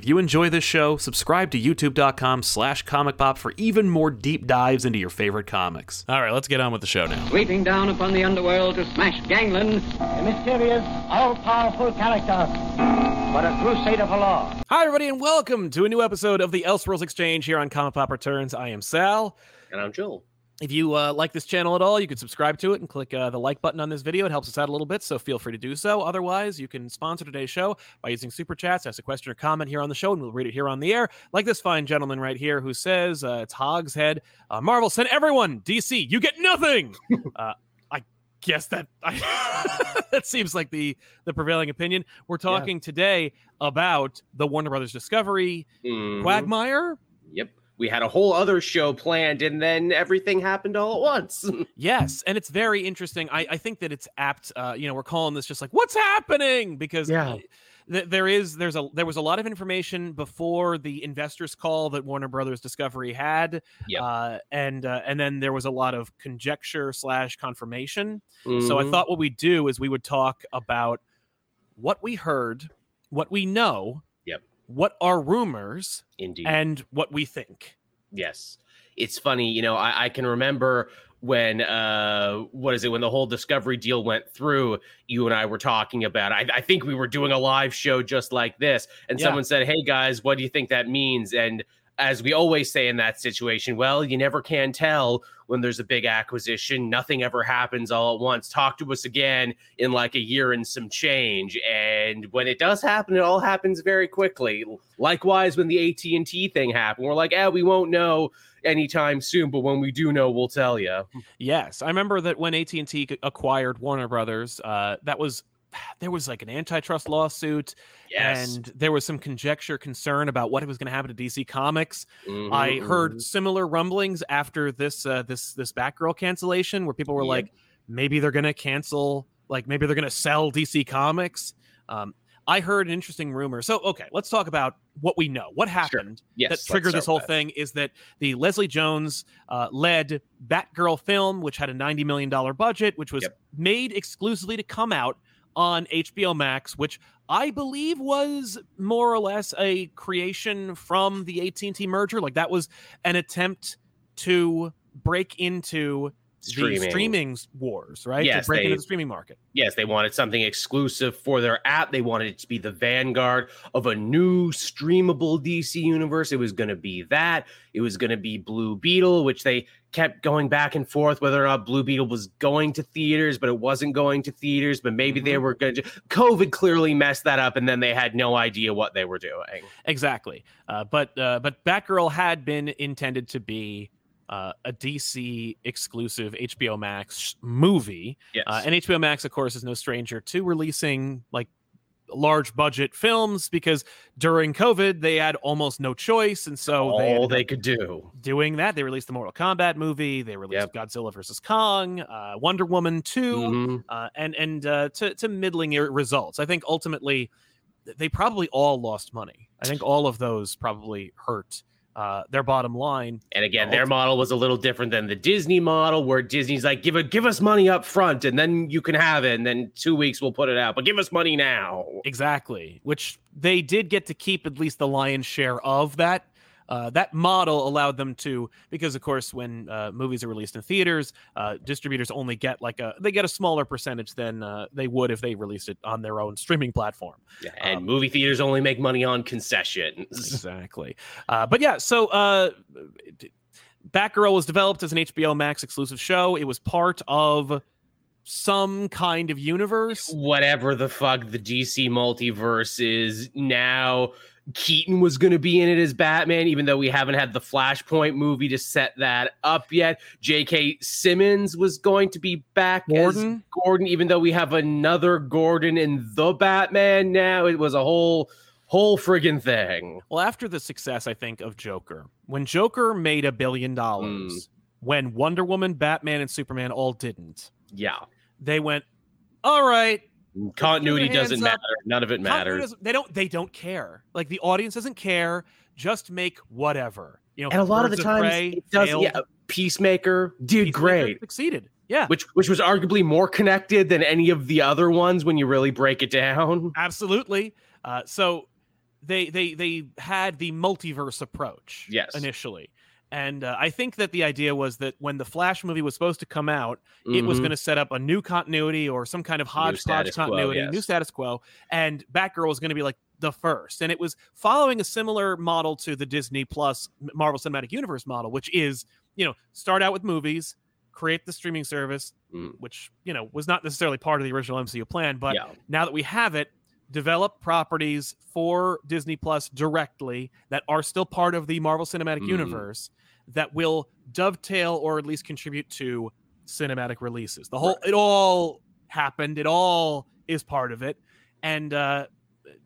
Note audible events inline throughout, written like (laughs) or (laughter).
If you enjoy this show, subscribe to youtube.com slash comic pop for even more deep dives into your favorite comics. All right, let's get on with the show now. sweeping down upon the underworld to smash gangland. A mysterious, all-powerful character, but a crusader for law. Hi, everybody, and welcome to a new episode of the Elseworlds Exchange here on Comic Pop Returns. I am Sal. And I'm Joel. If you uh, like this channel at all, you can subscribe to it and click uh, the like button on this video. It helps us out a little bit, so feel free to do so. Otherwise, you can sponsor today's show by using super chats, ask a question or comment here on the show, and we'll read it here on the air. Like this fine gentleman right here who says, uh, "It's Hogshead. Uh, Marvel sent everyone. DC, you get nothing." (laughs) uh, I guess that I, (laughs) that seems like the the prevailing opinion. We're talking today about the Warner Brothers Discovery Mhm. Quagmire. Yep. We had a whole other show planned, and then everything happened all at once. (laughs) Yes, and it's very interesting. I, I think that it's apt. Uh, you know, we're calling this just like what's happening because Yeah. th- there is there's a there was a lot of information before the investors call that Warner Brothers Discovery had, Yep. uh, and uh, and then there was a lot of conjecture slash confirmation. So I Mhm. thought what we'd do is we would talk about what we heard, what we know. What are rumors, indeed. and what we think. Yes. It's funny, you know, I, I can remember when uh what is it when the whole discovery deal went through you and i were talking about. I, I think we were doing a live show just like this and Yeah. someone said hey guys what do you think that means and as we always say in that situation well you never can tell when there's a big acquisition. Nothing ever happens all at once. Talk to us again in like a year and some change. And when it does happen it all happens very quickly. Likewise when the at&t thing happened we're like eh, we won't know anytime soon but when we do know we'll tell you Yes, I remember that when AT and T acquired Warner Brothers, uh, that was (sighs) there was like an antitrust lawsuit, yes and there was some conjecture, concern about what was going to happen to DC Comics. Mhm, I heard similar rumblings after this uh, this this Batgirl cancellation, where people were Yep. like, maybe they're going to cancel, like maybe they're going to sell DC Comics. Um, I heard an interesting rumor. So okay, let's talk about what we know. What happened? yes that triggered this whole thing is that the Leslie Jones uh, led Batgirl film, which had a $90 million budget, which was Yep. made exclusively to come out on HBO Max, which I believe was more or less a creation from the AT&T merger. Like that was an attempt to break into Streaming. the streaming wars, right? Yes, to break they- into the streaming market. yes, they wanted something exclusive for their app. They wanted it to be the vanguard of a new streamable DC universe. It was going to be that. It was going to be Blue Beetle, which they kept going back and forth whether or not Blue Beetle was going to theaters, but it wasn't going to theaters. But maybe they were going to. COVID clearly messed that up, and then they had no idea what they were doing. Exactly. Uh, but uh, but Batgirl had been intended to be uh, a DC exclusive HBO Max movie, Yes. uh, and HBO Max, of course, is no stranger to releasing like large budget films because during COVID they had almost no choice, and so all ended they could do. doing that. They released the Mortal Kombat movie. They released Godzilla versus Kong, uh, Wonder Woman 2 Mhm. uh, and and uh, to to middling results. I think ultimately they probably all lost money. I think all of those probably hurt uh, their bottom line. And again, their model was a little different than the Disney model, where Disney's like, give it, give us money up front, and then you can have it, and then two weeks we'll put it out, but give us money now. Exactly, which they did get to keep at least the lion's share of that. Uh, that model allowed them to, because of course, when uh, movies are released in theaters, uh, distributors only get like a they get a smaller percentage than uh, they would if they released it on their own streaming platform. And Um, movie theaters only make money on concessions. (laughs) exactly. Uh, but yeah, so uh, Batgirl was developed as an HBO Max exclusive show. It was part of some kind of universe. Whatever the fuck the DC multiverse is now. Keaton was going to be in it as Batman, even though we haven't had the Flashpoint movie to set that up yet. J.K. Simmons was going to be back Gordon? as Gordon, even though we have another Gordon in the Batman now. It was a whole, whole friggin' thing. Well, after the success, I think, of Joker, when Joker made a billion dollars, mm. when Wonder Woman, Batman, and Superman all didn't, Yeah. they went, all right. Continuity doesn't hands matter. None of it matters. They don't. They don't care. Like the audience doesn't care. Just make whatever. You know, And a lot of the times Prey it does. failed. Yeah, Peacemaker did Peacemaker great, Succeeded. Yeah. which which was arguably more connected than any of the other ones when you really break it down. Absolutely. Uh, so they they they had the multiverse approach Yes. initially. And uh, I think that the idea was that when the Flash movie was supposed to come out, it was Mhm. going to set up a new continuity or some kind of hodgepodge status quo, continuity, new status quo, and Batgirl was going to be like the first. And it was following a similar model to the Disney Plus Marvel Cinematic Universe model, which is, you know, start out with movies, create the streaming service, Mm. which, you know, was not necessarily part of the original MCU plan, but yeah. now that we have it, develop properties for Disney Plus directly that are still part of the Marvel Cinematic Mhm. Universe that will dovetail or at least contribute to cinematic releases. The whole it all happened. It all is part of it, and uh,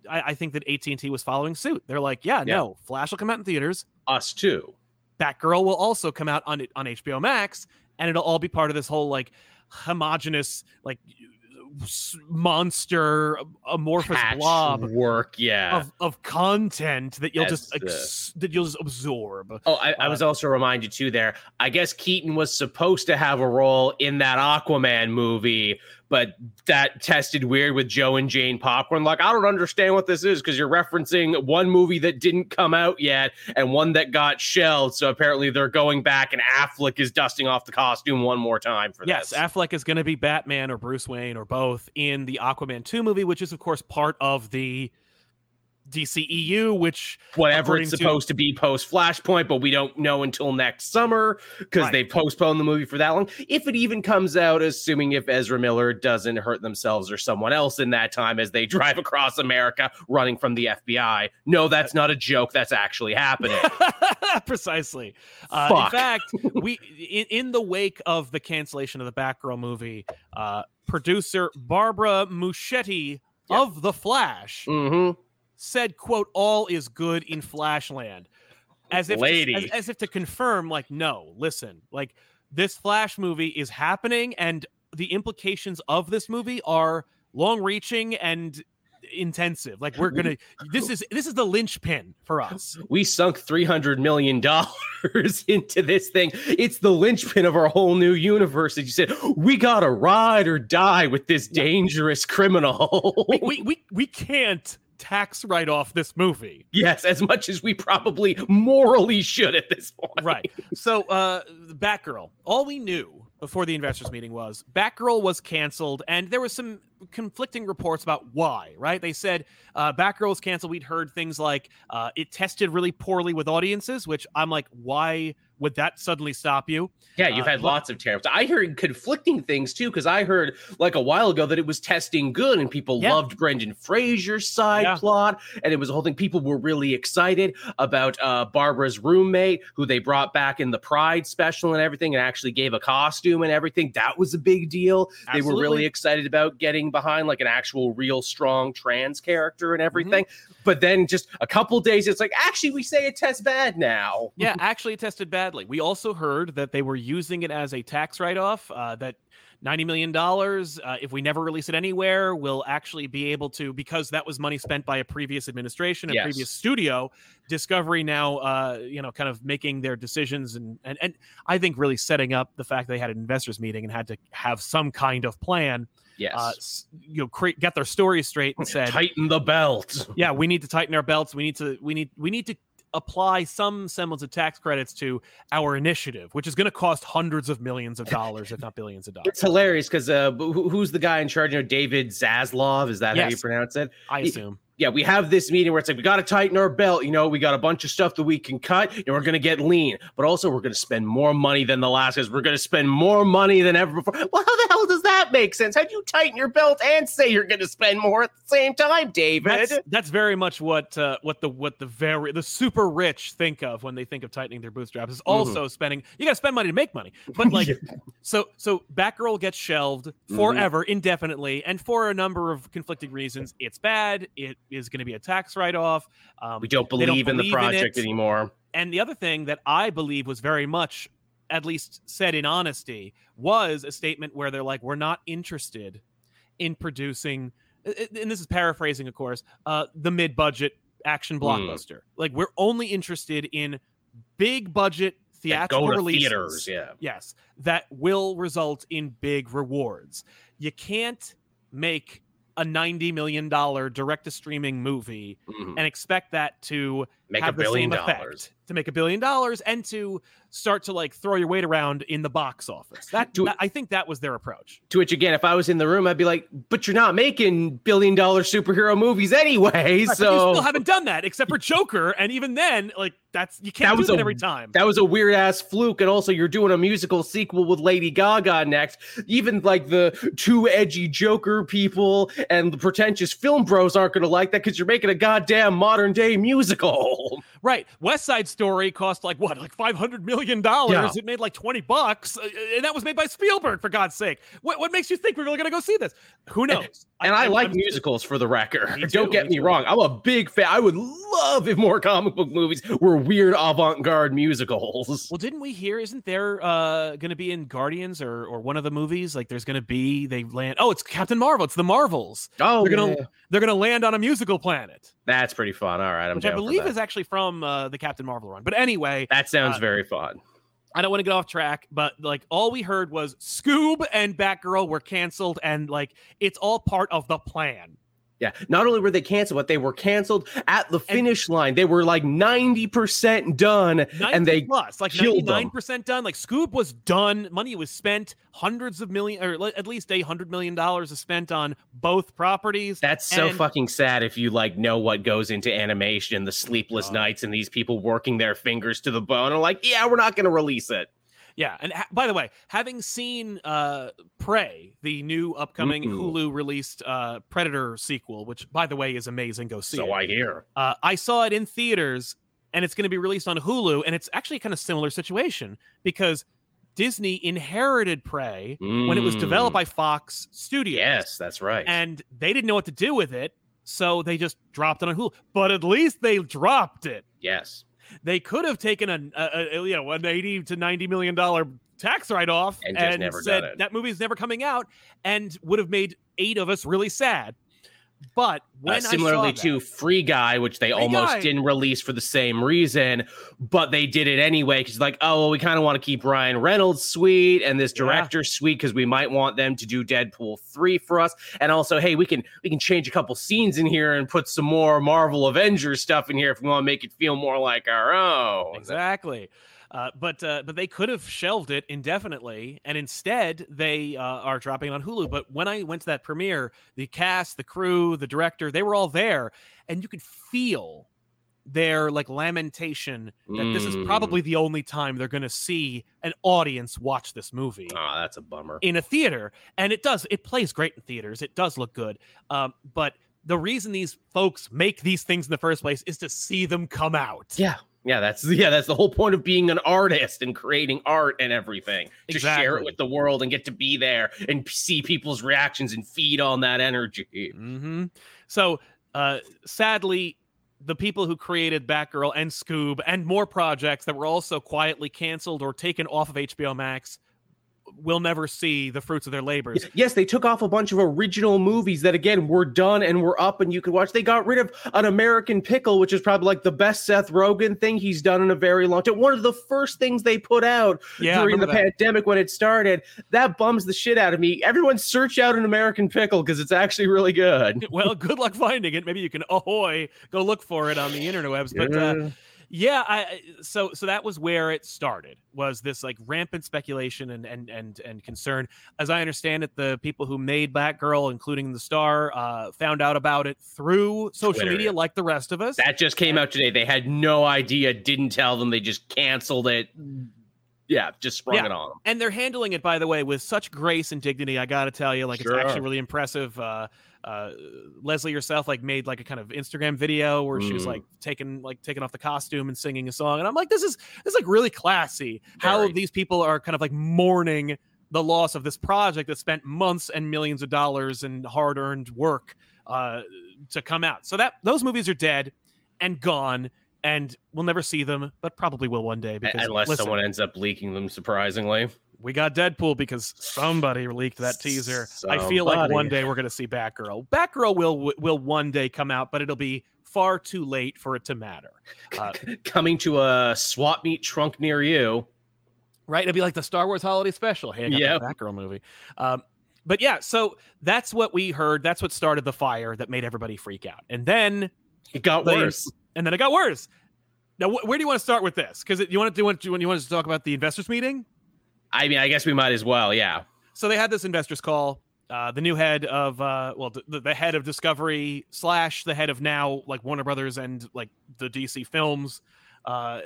I, I think that AT and T was following suit. They're like, yeah, Yeah. no, Flash will come out in theaters. Us too. Batgirl will also come out on on HBO Max, and it'll all be part of this whole like homogenous like monster amorphous blob work. Yeah. of, of content that you'll just That's the- that you'll just absorb. Oh, I, I Uh, was also reminded too there. I guess Keaton was supposed to have a role in that Aquaman movie, but that tested weird with Joe and Jane Popcorn. Like, I don't understand what this is because you're referencing one movie that didn't come out yet and one that got shelved. So apparently they're going back and Affleck is dusting off the costume one more time for Yes, this. Yes, Affleck is going to be Batman or Bruce Wayne or both in the Aquaman 2 movie, which is of course part of the DCEU, which Whatever it's supposed to be post Flashpoint, but we don't know until next summer because Right. they postponed the movie for that long. If it even comes out, assuming if Ezra Miller doesn't hurt themselves or someone else in that time as they (laughs) drive across America running from the FBI. No, that's not a joke. That's actually happening. (laughs) precisely. Uh, in fact, (laughs) we in, in the wake of the cancellation of the Batgirl movie, uh, producer Barbara Muschietti Yeah. of The Flash hmm said, "quote All is good in Flashland," as if Lady. as, as if to confirm, like, no, listen, like this Flash movie is happening, and the implications of this movie are long-reaching and intensive. Like, we're gonna this is this is the linchpin for us. (laughs) We sunk three hundred million dollars (laughs) into this thing. It's the linchpin of our whole new universe. That you said we gotta ride or die with this dangerous criminal. we, (laughs) we we we can't tax write off this movie. Yes, as much as we probably morally should at this point. Right. So uh Batgirl, all we knew before the investors meeting was Batgirl was canceled and there was some conflicting reports about why, right? They said uh Batgirl was canceled. We'd heard things like uh it tested really poorly with audiences, which I'm like, why would that suddenly stop you? Yeah, you've Uh, had lots of terrible. I heard conflicting things too, because I heard like a while ago that it was testing good and people Yeah. loved Brendan Fraser's side Yeah. plot, and it was a whole thing. People were really excited about uh, Barbara's roommate, who they brought back in the Pride special and everything, and actually gave a costume and everything. That was a big deal. They were really excited about getting behind like an actual, real, strong trans character Mm-hmm. and everything. But then just a couple days, it's like actually we say it tests bad now. yeah, (laughs) actually it tested We also heard that they were using it as a tax write-off. Uh, that ninety million dollars, uh, if we never release it anywhere, will actually be able to because that was money spent by a previous administration, a Yes. previous studio. Discovery now, uh, you know, kind of making their decisions and and and I think really setting up the fact they had an investors meeting and had to have some kind of plan. Yes. Uh, you know, create get their story straight and (laughs) said, Tighten the belt. yeah, we need to tighten our belts. We need to we need we need to apply some semblance of tax credits to our initiative, which is going to cost hundreds of millions of dollars, if not (laughs) billions of dollars. It's hilarious because uh, who's the guy in charge? You know, David Zaslav. Is that how you pronounce it? I assume. Yeah, we have this meeting where it's like we got to tighten our belt. You know, we got a bunch of stuff that we can cut, and we're going to get lean. But also, we're going to spend more money than the last guys. We're going to spend more money than ever before. Well, how the hell does that make sense? How do you tighten your belt and say you're going to spend more at the same time, David? That's, that's very much what uh, what the what the very the super rich think of when they think of tightening their bootstraps. Is also spending. You got to spend money to make money, but like (laughs) so so Batgirl gets shelved forever, indefinitely, and for a number of conflicting reasons. It's bad. It is going to be a tax write off. Um, we don't believe, in the believe in project it. anymore. And the other thing that I believe was very much, at least said in honesty, was a statement where they're like, we're not interested in producing, and this is paraphrasing, of course, uh, the mid budget action blockbuster. Like, we're only interested in big budget theatrical go to releases. theaters. Yeah. Yes, that will result in big rewards. You can't make a ninety million dollar direct to streaming movie Mhm. and expect that to Make a billion dollars. to make a billion dollars and to start to like throw your weight around in the box office. That, Do- that- I think that was their approach. To which again, if I was in the room, I'd be like, "But you're not making billion dollar superhero movies anyway." Right, but you still haven't done that except for Joker, and even then, like that's you can't That do that a- every time. that was a weird ass fluke. And also, you're doing a musical sequel with Lady Gaga next. Even like the two edgy Joker people and the pretentious film bros aren't going to like that because you're making a goddamn modern day musical home. Right. West Side Story cost like what, like five hundred million dollars. Yeah. It made like twenty bucks, uh, and that was made by Spielberg. For God's sake, what what makes you think we're really going to go see this? Who knows? And I, I'm- like I'm- musicals for the record. Me Don't get me me wrong. I'm a big fan. I would love if more comic book movies were weird avant garde musicals. Well, didn't we hear? Isn't there uh, going to be in Guardians or or one of the movies? Like, there's going to be they land. Oh, it's Captain Marvel. It's the Marvels. Oh, They're gonna yeah. they're gonna land on a musical planet, that's pretty fun. All right, I'm which I believe is actually from uh, the Captain Marvel run. But anyway, That sounds uh, very fun. I don't want to get off track, but like all we heard was Scoob and Batgirl were canceled, and like it's all part of the plan. Yeah. Not only were they canceled, but they were canceled at the finish line. They were like 90% done. 90 And they plus like killed them. 99 percent done. Like Scoob was done. Money was spent. Hundreds of million, or at least a hundred million dollars is spent on both properties. That's so And- fucking sad if you like know what goes into animation, the sleepless God. nights, and these people working their fingers to the bone and like, yeah, we're not going to release it. Yeah, and ha- by the way, having seen uh Prey, the new upcoming Mm. Hulu released uh Predator sequel, which by the way is amazing, go see So it. I hear. Uh, I saw it in theaters, and it's going to be released on Hulu, and it's actually kind of similar situation because Disney inherited Prey when it was developed Mm. by Fox Studios. Yes, that's right. and they didn't know what to do with it, so they just dropped it on Hulu. But at least they dropped it. yes. They could have taken a, a, a you know an eighty to ninety million dollar tax write off And and, said that movie's never coming out, and would have made eight of us really sad. But when Uh, I saw similarly that- to Free Guy, which they Free almost Guy. didn't release for the same reason, but they did it anyway because like, oh, well, we kind of want to keep Ryan Reynolds sweet and this Yeah. director sweet because we might want them to do Deadpool three for us, and also, hey, we can we can change a couple scenes in here and put some more Marvel Avengers stuff in here if we want to make it feel more like our own. Exactly. Uh, but uh, but they could have shelved it indefinitely, and instead they uh, are dropping on Hulu. But when I went to that premiere, the cast, the crew, the director, they were all there, and you could feel their like lamentation that this is Mm. probably the only time they're going to see an audience watch this movie Oh, that's a bummer. in a theater and it does it plays great in theaters it does look good um, but the reason these folks make these things in the first place is to see them come out Yeah. Yeah, that's (laughs) yeah, that's the whole point of being an artist and creating art and everything. To share it with the world and get to be there and see people's reactions and feed on that energy. hmm So, uh, sadly, the people who created Batgirl and Scoob and more projects that were also quietly canceled or taken off of HBO Max will never see the fruits of their labors. Yes, they took off a bunch of original movies that again were done and were up and you could watch. They got rid of an American Pickle, which is probably like the best Seth Rogen thing he's done in a very long time. One of the first things they put out Yeah, during the that. pandemic when it started. That bums the shit out of me. Everyone search out an American Pickle because it's actually really good. (laughs) Well, good luck finding it. Maybe you can ahoy go look for it on the interwebs. But uh, Yeah. I I- so so that was where it started. Was this like rampant speculation and and and and concern? As I understand it, the people who made Batgirl, including the star, uh, found out about it through social Twitter, media, like the rest of us. That just came out today. They had no idea, didn't tell them. They just canceled it. Yeah, just sprung Yeah. it on them. and they're handling it, by the way, with such grace and dignity. I got to tell you, like Sure. it's actually really impressive. Uh, uh, Leslie herself like made like a kind of Instagram video where she was Mm. like taking like taking off the costume and singing a song, and I'm like, this is this is like really classy. How these people are kind of like mourning the loss of this project that spent months and millions of dollars and hard earned work uh, to come out. So that those movies are dead and gone. And we'll never see them, but probably will one day. Because Unless listen, someone ends up leaking them, surprisingly. We got Deadpool because somebody leaked that teaser. I feel like one day we're going to see Batgirl. Batgirl will will one day come out, but it'll be far too late for it to matter. Uh, Coming to a swap meet trunk near you. right? It'll be like the Star Wars Holiday Special. Hey, I got Yep. that Batgirl movie. Um, but yeah, so that's what we heard. That's what started the fire that made everybody freak out. And then It got Like- worse. and then it got worse. Now, wh- where do you want to start with this? Because you want to do want you want to talk about the investors meeting? I mean, I guess we might as well. Yeah. So they had this investors call. Uh, the new head of uh, well, the, the head of Discovery slash the head of now like Warner Brothers and like the DC films, uh,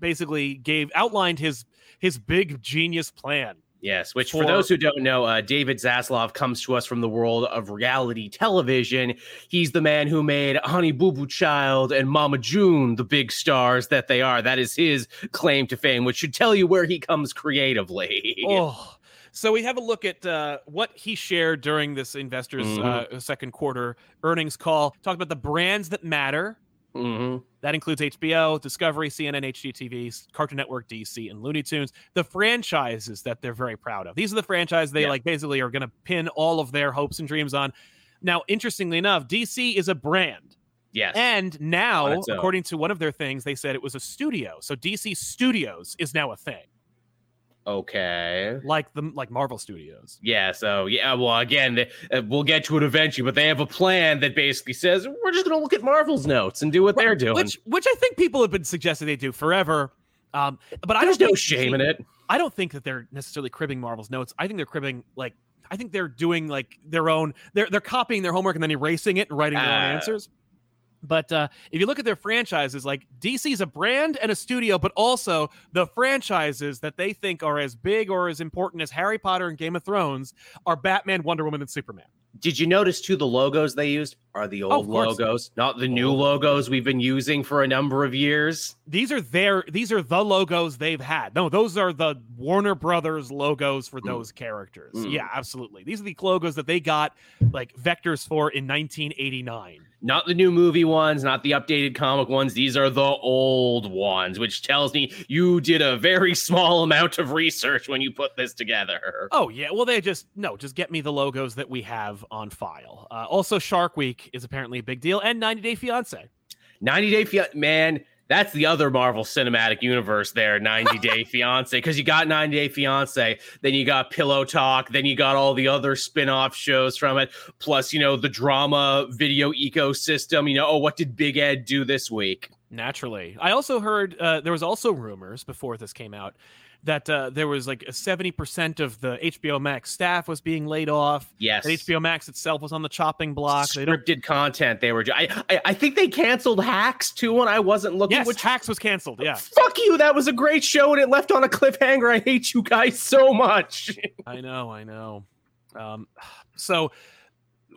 basically gave outlined his his big genius plan. Yes, which for, For- those who don't know, uh, David Zaslav comes to us from the world of reality television. He's the man who made Honey Boo Boo Child and Mama June the big stars that they are. That is his claim to fame, which should tell you where he comes creatively. (laughs) Oh, so we have a look at uh, what he shared during this investors Mhm. uh, second quarter earnings call. Talked about the brands that matter. Mhm. That includes HBO, Discovery, CNN, HGTV, Cartoon Network, DC, and Looney Tunes. The franchises that they're very proud of. These are the franchises they Yeah. like basically are going to pin all of their hopes and dreams on. Now, interestingly enough, DC is a brand. Yes. And now, On its own. according to one of their things, they said it was a studio. So DC Studios is now a thing, okay. like the like Marvel Studios. Yeah. So yeah. Well, again, uh, we'll get to it eventually, but they have a plan that basically says we're just going to look at Marvel's notes and do what they're doing. Which which I think people have been suggesting they do forever. Um, but I There's don't no shame in it. I don't think that they're necessarily cribbing Marvel's notes. I think they're cribbing like I think they're doing like their own. They're they're copying their homework and then erasing it and writing their own Ah. answers. But uh, if you look at their franchises, like DC is a brand and a studio, but also the franchises that they think are as big or as important as Harry Potter and Game of Thrones are Batman, Wonder Woman, and Superman. Did you notice too the logos they used are the Oh, old course. logos, not the new Old. logos we've been using for a number of years? These are their these are the logos they've had. No, those are the Warner Brothers logos for those characters. Mm. Yeah, absolutely. These are the logos that they got like vectors for in 1989. Not the new movie ones, not the updated comic ones. These are the old ones, which tells me you did a very small amount of research when you put this together. Oh yeah, well they just no, just get me the logos that we have on file. Uh, also, Shark Week is apparently a big deal, and 90 Day Fiance. 90 Day Fiance, man, that's the other Marvel Cinematic Universe there, 90 Day (laughs) Fiance, because you got 90 Day Fiance, then you got Pillow Talk, then you got all the other spin off shows from it, plus, you know, the drama video ecosystem. You know, oh, what did Big Ed do this week? Naturally, I also heard uh, there was also rumors before this came out that uh, there was like a 70% of the HBO Max staff was being laid off. Yes. That HBO Max itself was on the chopping block. They. Scripted content they were. I, I I think they canceled Hacks too when I wasn't looking. Yes, which Hacks was canceled. Yeah, fuck you. That was a great show and it left on a cliffhanger. I hate you guys so much. (laughs) I know, I know. Um, (sighs) so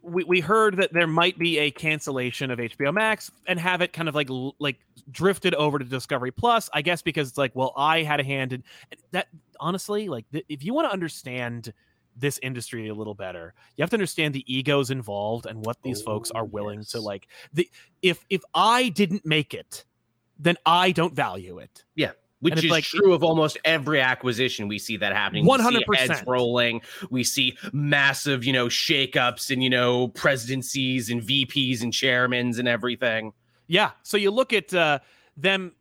we, we heard that there might be a cancellation of HBO Max and have it kind of like like drifted over to Discovery Plus. I guess because it's like, well, I had a hand in that. Honestly, like th- if you want to understand this industry a little better, you have to understand the egos involved and what these oh, folks are Oh, willing to like. The if if I didn't make it, then I don't value it. Which is like- true of almost every acquisition. We see that happening. 100%. heads rolling. We see massive, you know, shakeups and you know presidencies and VPs and chairmans and everything. Yeah. So you look at uh, them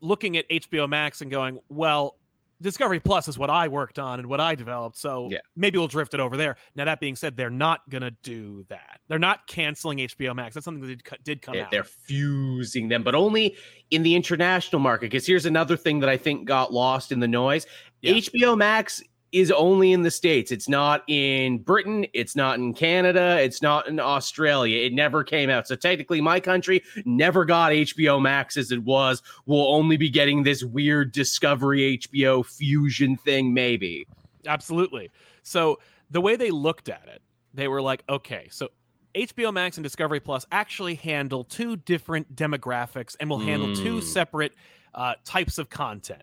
looking at HBO Max and going, well, Discovery Plus is what I worked on and what I developed. So Yeah. maybe we'll drift it over there. Now, that being said, they're not going to do that. They're not canceling HBO Max. That's something that did, did come out. They're fusing them, but only in the international market. Because here's another thing that I think got lost in the noise: Yeah. HBO Max is only in the states. It's not in Britain. It's not in Canada. It's not in Australia. It never came out. So technically, my country never got HBO Max as it was. We'll only be getting this weird Discovery HBO fusion thing, maybe. Absolutely. So the way they looked at it, they were like, okay, so HBO Max and Discovery Plus actually handle two different demographics and will handle two Mm. separate uh, types of content.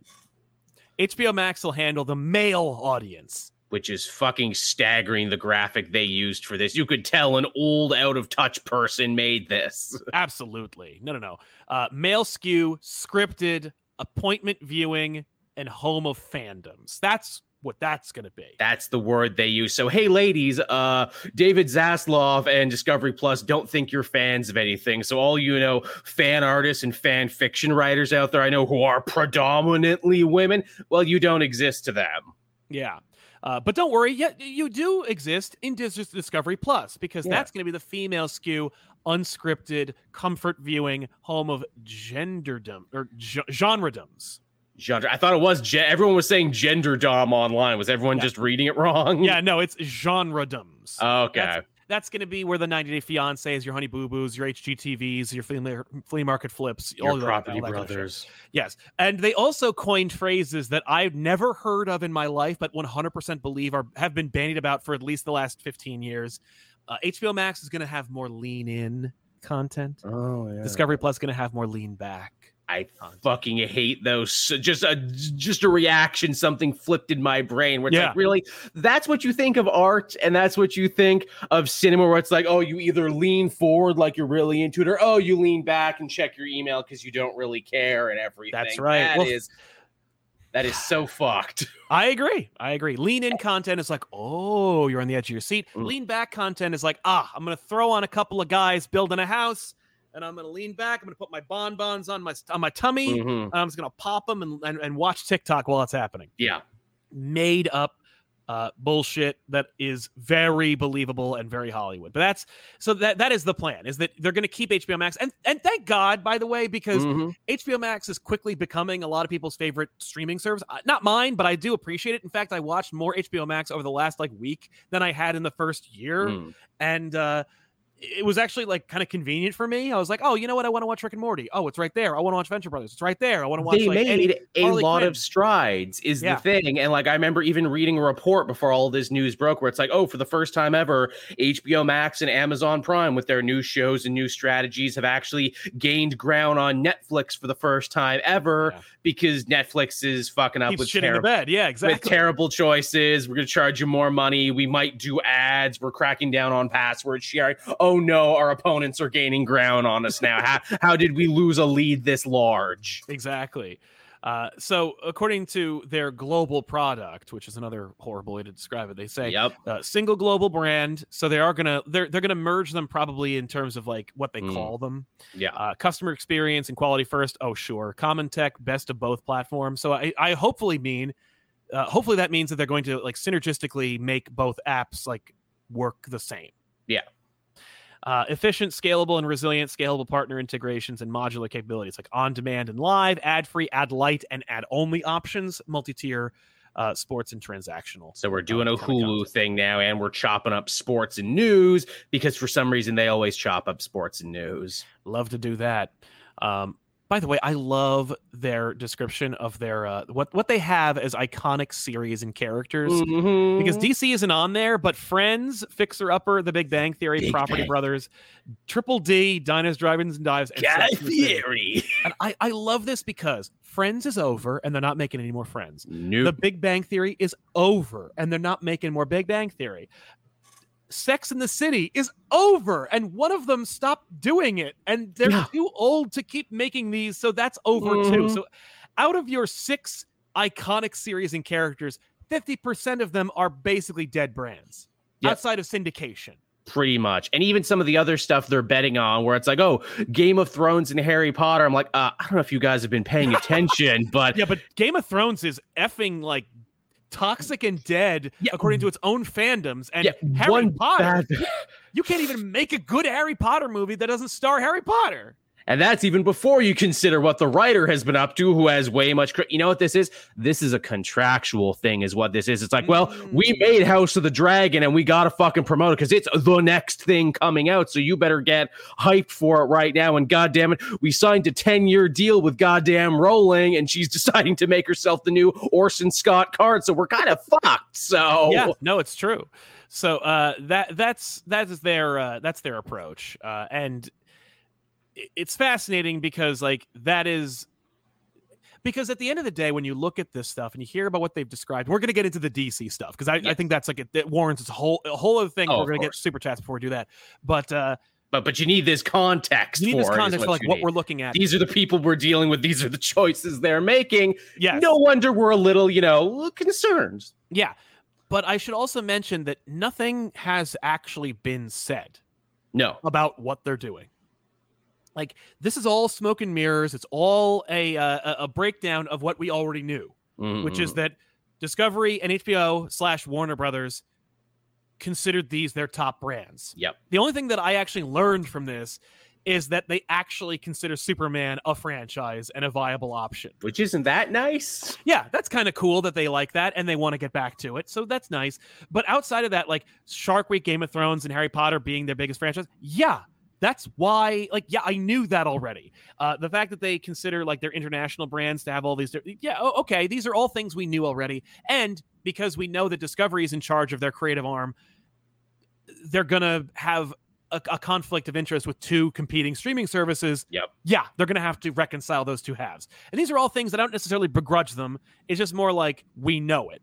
HBO Max will handle the male audience. Which is fucking staggering. The graphic they used for this, you could tell an old, out of touch person made this. (laughs) Absolutely. No, no, no. Uh, male skew, scripted, appointment viewing, and home of fandoms. That's what that's going to be. That's the word they use. So, hey, ladies, uh, David Zaslav and Discovery Plus don't think you're fans of anything. So, all you know, fan artists and fan fiction writers out there, I know who are predominantly women, well, you don't exist to them. Yeah. Uh, but don't worry, yet you do exist in Dis- Discovery Plus because Yeah. that's going to be the female skew, unscripted, comfort viewing, home of genderdom or ge- genredoms. Genre. I thought it was. Gen- everyone was saying gender dom online. Was everyone Yeah. just reading it wrong? Yeah, no, it's genredoms. Okay. That's, that's going to be where the 90 Day Fiance is, your Honey Boo Boos, your HGTVs, your flea, flea market flips, all Your that- property all that kind of brothers. Yes. And they also coined phrases that I've never heard of in my life, but 100% believe are have been bandied about for at least the last 15 years. Uh, HBO Max is going to have more lean in content. Oh yeah. Discovery Plus is going to have more lean back. I fucking hate those. So Just a just a reaction, something flipped in my brain. Where it's Yeah. like, really, that's what you think of art, and that's what you think of cinema. Where it's like, oh, you either lean forward like you're really into it, or oh, you lean back and check your email because you don't really care and everything. That's right. That Well- is- that is so (sighs) fucked. (laughs) I agree. I agree. Lean in content is like, oh, you're on the edge of your seat. Mm. Lean back content is like, ah, I'm going to throw on a couple of guys building a house, and I'm going to lean back. I'm going to put my bonbons on my on my tummy. Mhm. and I'm just going to pop them and, and, and watch TikTok while it's happening. Yeah. Made up uh, bullshit that is very believable and very Hollywood. But that's so that that is the plan is that they're going to keep HBO Max and and thank God by the way because Mhm. HBO Max is quickly becoming a lot of people's favorite streaming service. Uh, Not mine, but I do appreciate it. In fact, I watched more HBO Max over the last like week than I had in the first year, Mm. and uh, it was actually like kind of convenient for me. I was like, oh, you know what? I want to watch Rick and Morty. Oh, it's right there. I want to watch Venture Brothers. It's right there. I want to watch. they like, any- made a Harley lot Quinn. of strides is Yeah. the thing and like i remember even reading a report before all this news broke where it's like oh for the first time ever hbo max and amazon prime with their new shows and new strategies have actually gained ground on netflix for the first time ever Yeah. because netflix is fucking up keeps with shit in the bed. Yeah, with exactly. terrible choices. We're going to charge you more money. We might do ads. We're cracking down on password sharing. Oh no, our opponents are gaining ground on us now. how, (laughs) how did we lose a lead this large? Exactly. Uh, so, according to their global product, which is another horrible way to describe it, they say Yep. uh, single global brand. So they are gonna they're they're gonna merge them probably in terms of like what they Mm. call them. Yeah. Uh, customer experience and quality first. Oh sure, common tech, best of both platforms. So I I hopefully mean, uh, hopefully that means that they're going to like synergistically make both apps like work the same. Yeah. Uh, efficient, scalable, and resilient scalable partner integrations and modular capabilities like on demand and live, ad free, ad light, and ad only options, multi tier uh, sports and transactional. So we're doing a uh, kinda Hulu thing now, and we're chopping up sports and news because for some reason they always chop up sports and news. Love to do that. Um, by the way, I love their description of their uh, what what they have as iconic series and characters. Because Mhm. DC isn't on there, but Friends, Fixer Upper, The Big Bang Theory, Big Property Bang. Brothers, Triple D, Diners, Drive-ins, and Dives, and Guy Sex and the City. Fieri. (laughs) And I, I love this because Friends is over and they're not making any more Friends. Nope. The Big Bang Theory is over and they're not making more Big Bang Theory. Sex in the City is over and one of them stopped doing it and they're Yeah. too old to keep making these. So that's over too. Mhm. So out of your six iconic series and characters, 50% of them are basically dead brands Yep. outside of syndication. pretty much and even some of the other stuff they're betting on where it's like oh game of thrones and harry potter i'm like uh, i don't know if you guys have been paying (laughs) attention but Yeah, but Game of Thrones is effing like toxic and dead Yeah. according to its own fandoms. And yeah Harry Potter, (laughs) you can't even make a good Harry Potter movie that doesn't star Harry Potter. And that's even before you consider what the writer has been up to who has way much cre- you know what this is this is a contractual thing is what this is it's like well we Mm. made house of the dragon and we gotta fucking promote it because it's the next thing coming out so you better get hyped for it right now and goddamn it we signed a 10 year deal with goddamn Rowling and she's (laughs) deciding to make herself the new orson scott card so we're kind of fucked so Yeah, no, it's true. So uh, that that's that is their uh, that's their approach, uh, and i- it's fascinating because like that is because at the end of the day, when you look at this stuff and you hear about what they've described, we're going to get into the DC stuff because I, I think that's like it, it warrants a whole a whole other thing. Oh, we're going to get super chats before we do that, but uh, but but you need this context you need for this context for like what need. we're looking at. these are the people we're dealing with these are the choices they're making Yeah. no wonder we're a little you know concerned Yeah. But I should also mention that nothing has actually been said no about what they're doing. Like this is all smoke and mirrors. It's all a uh, a- breakdown of what we already knew, which is Mhm. that Discovery and HBO slash Warner Brothers considered these their top brands. Yep. The only thing that I actually learned from this is that they actually consider Superman a franchise and a viable option. Which isn't that nice? Yeah, that's kind of cool that they like that and they want to get back to it. So that's nice. But outside of that, like Shark Week, Game of Thrones, and Harry Potter being their biggest franchise, yeah, that's why like yeah i knew that already. Uh the fact that they consider like their international brands to have all these yeah okay these are all things we knew already. And because we know that discovery is in charge of their creative arm they're gonna have a, a conflict of interest with two competing streaming services. Yep. yeah they're gonna have to reconcile those two halves. And these are all things that i don't necessarily begrudge them. It's just more like we know it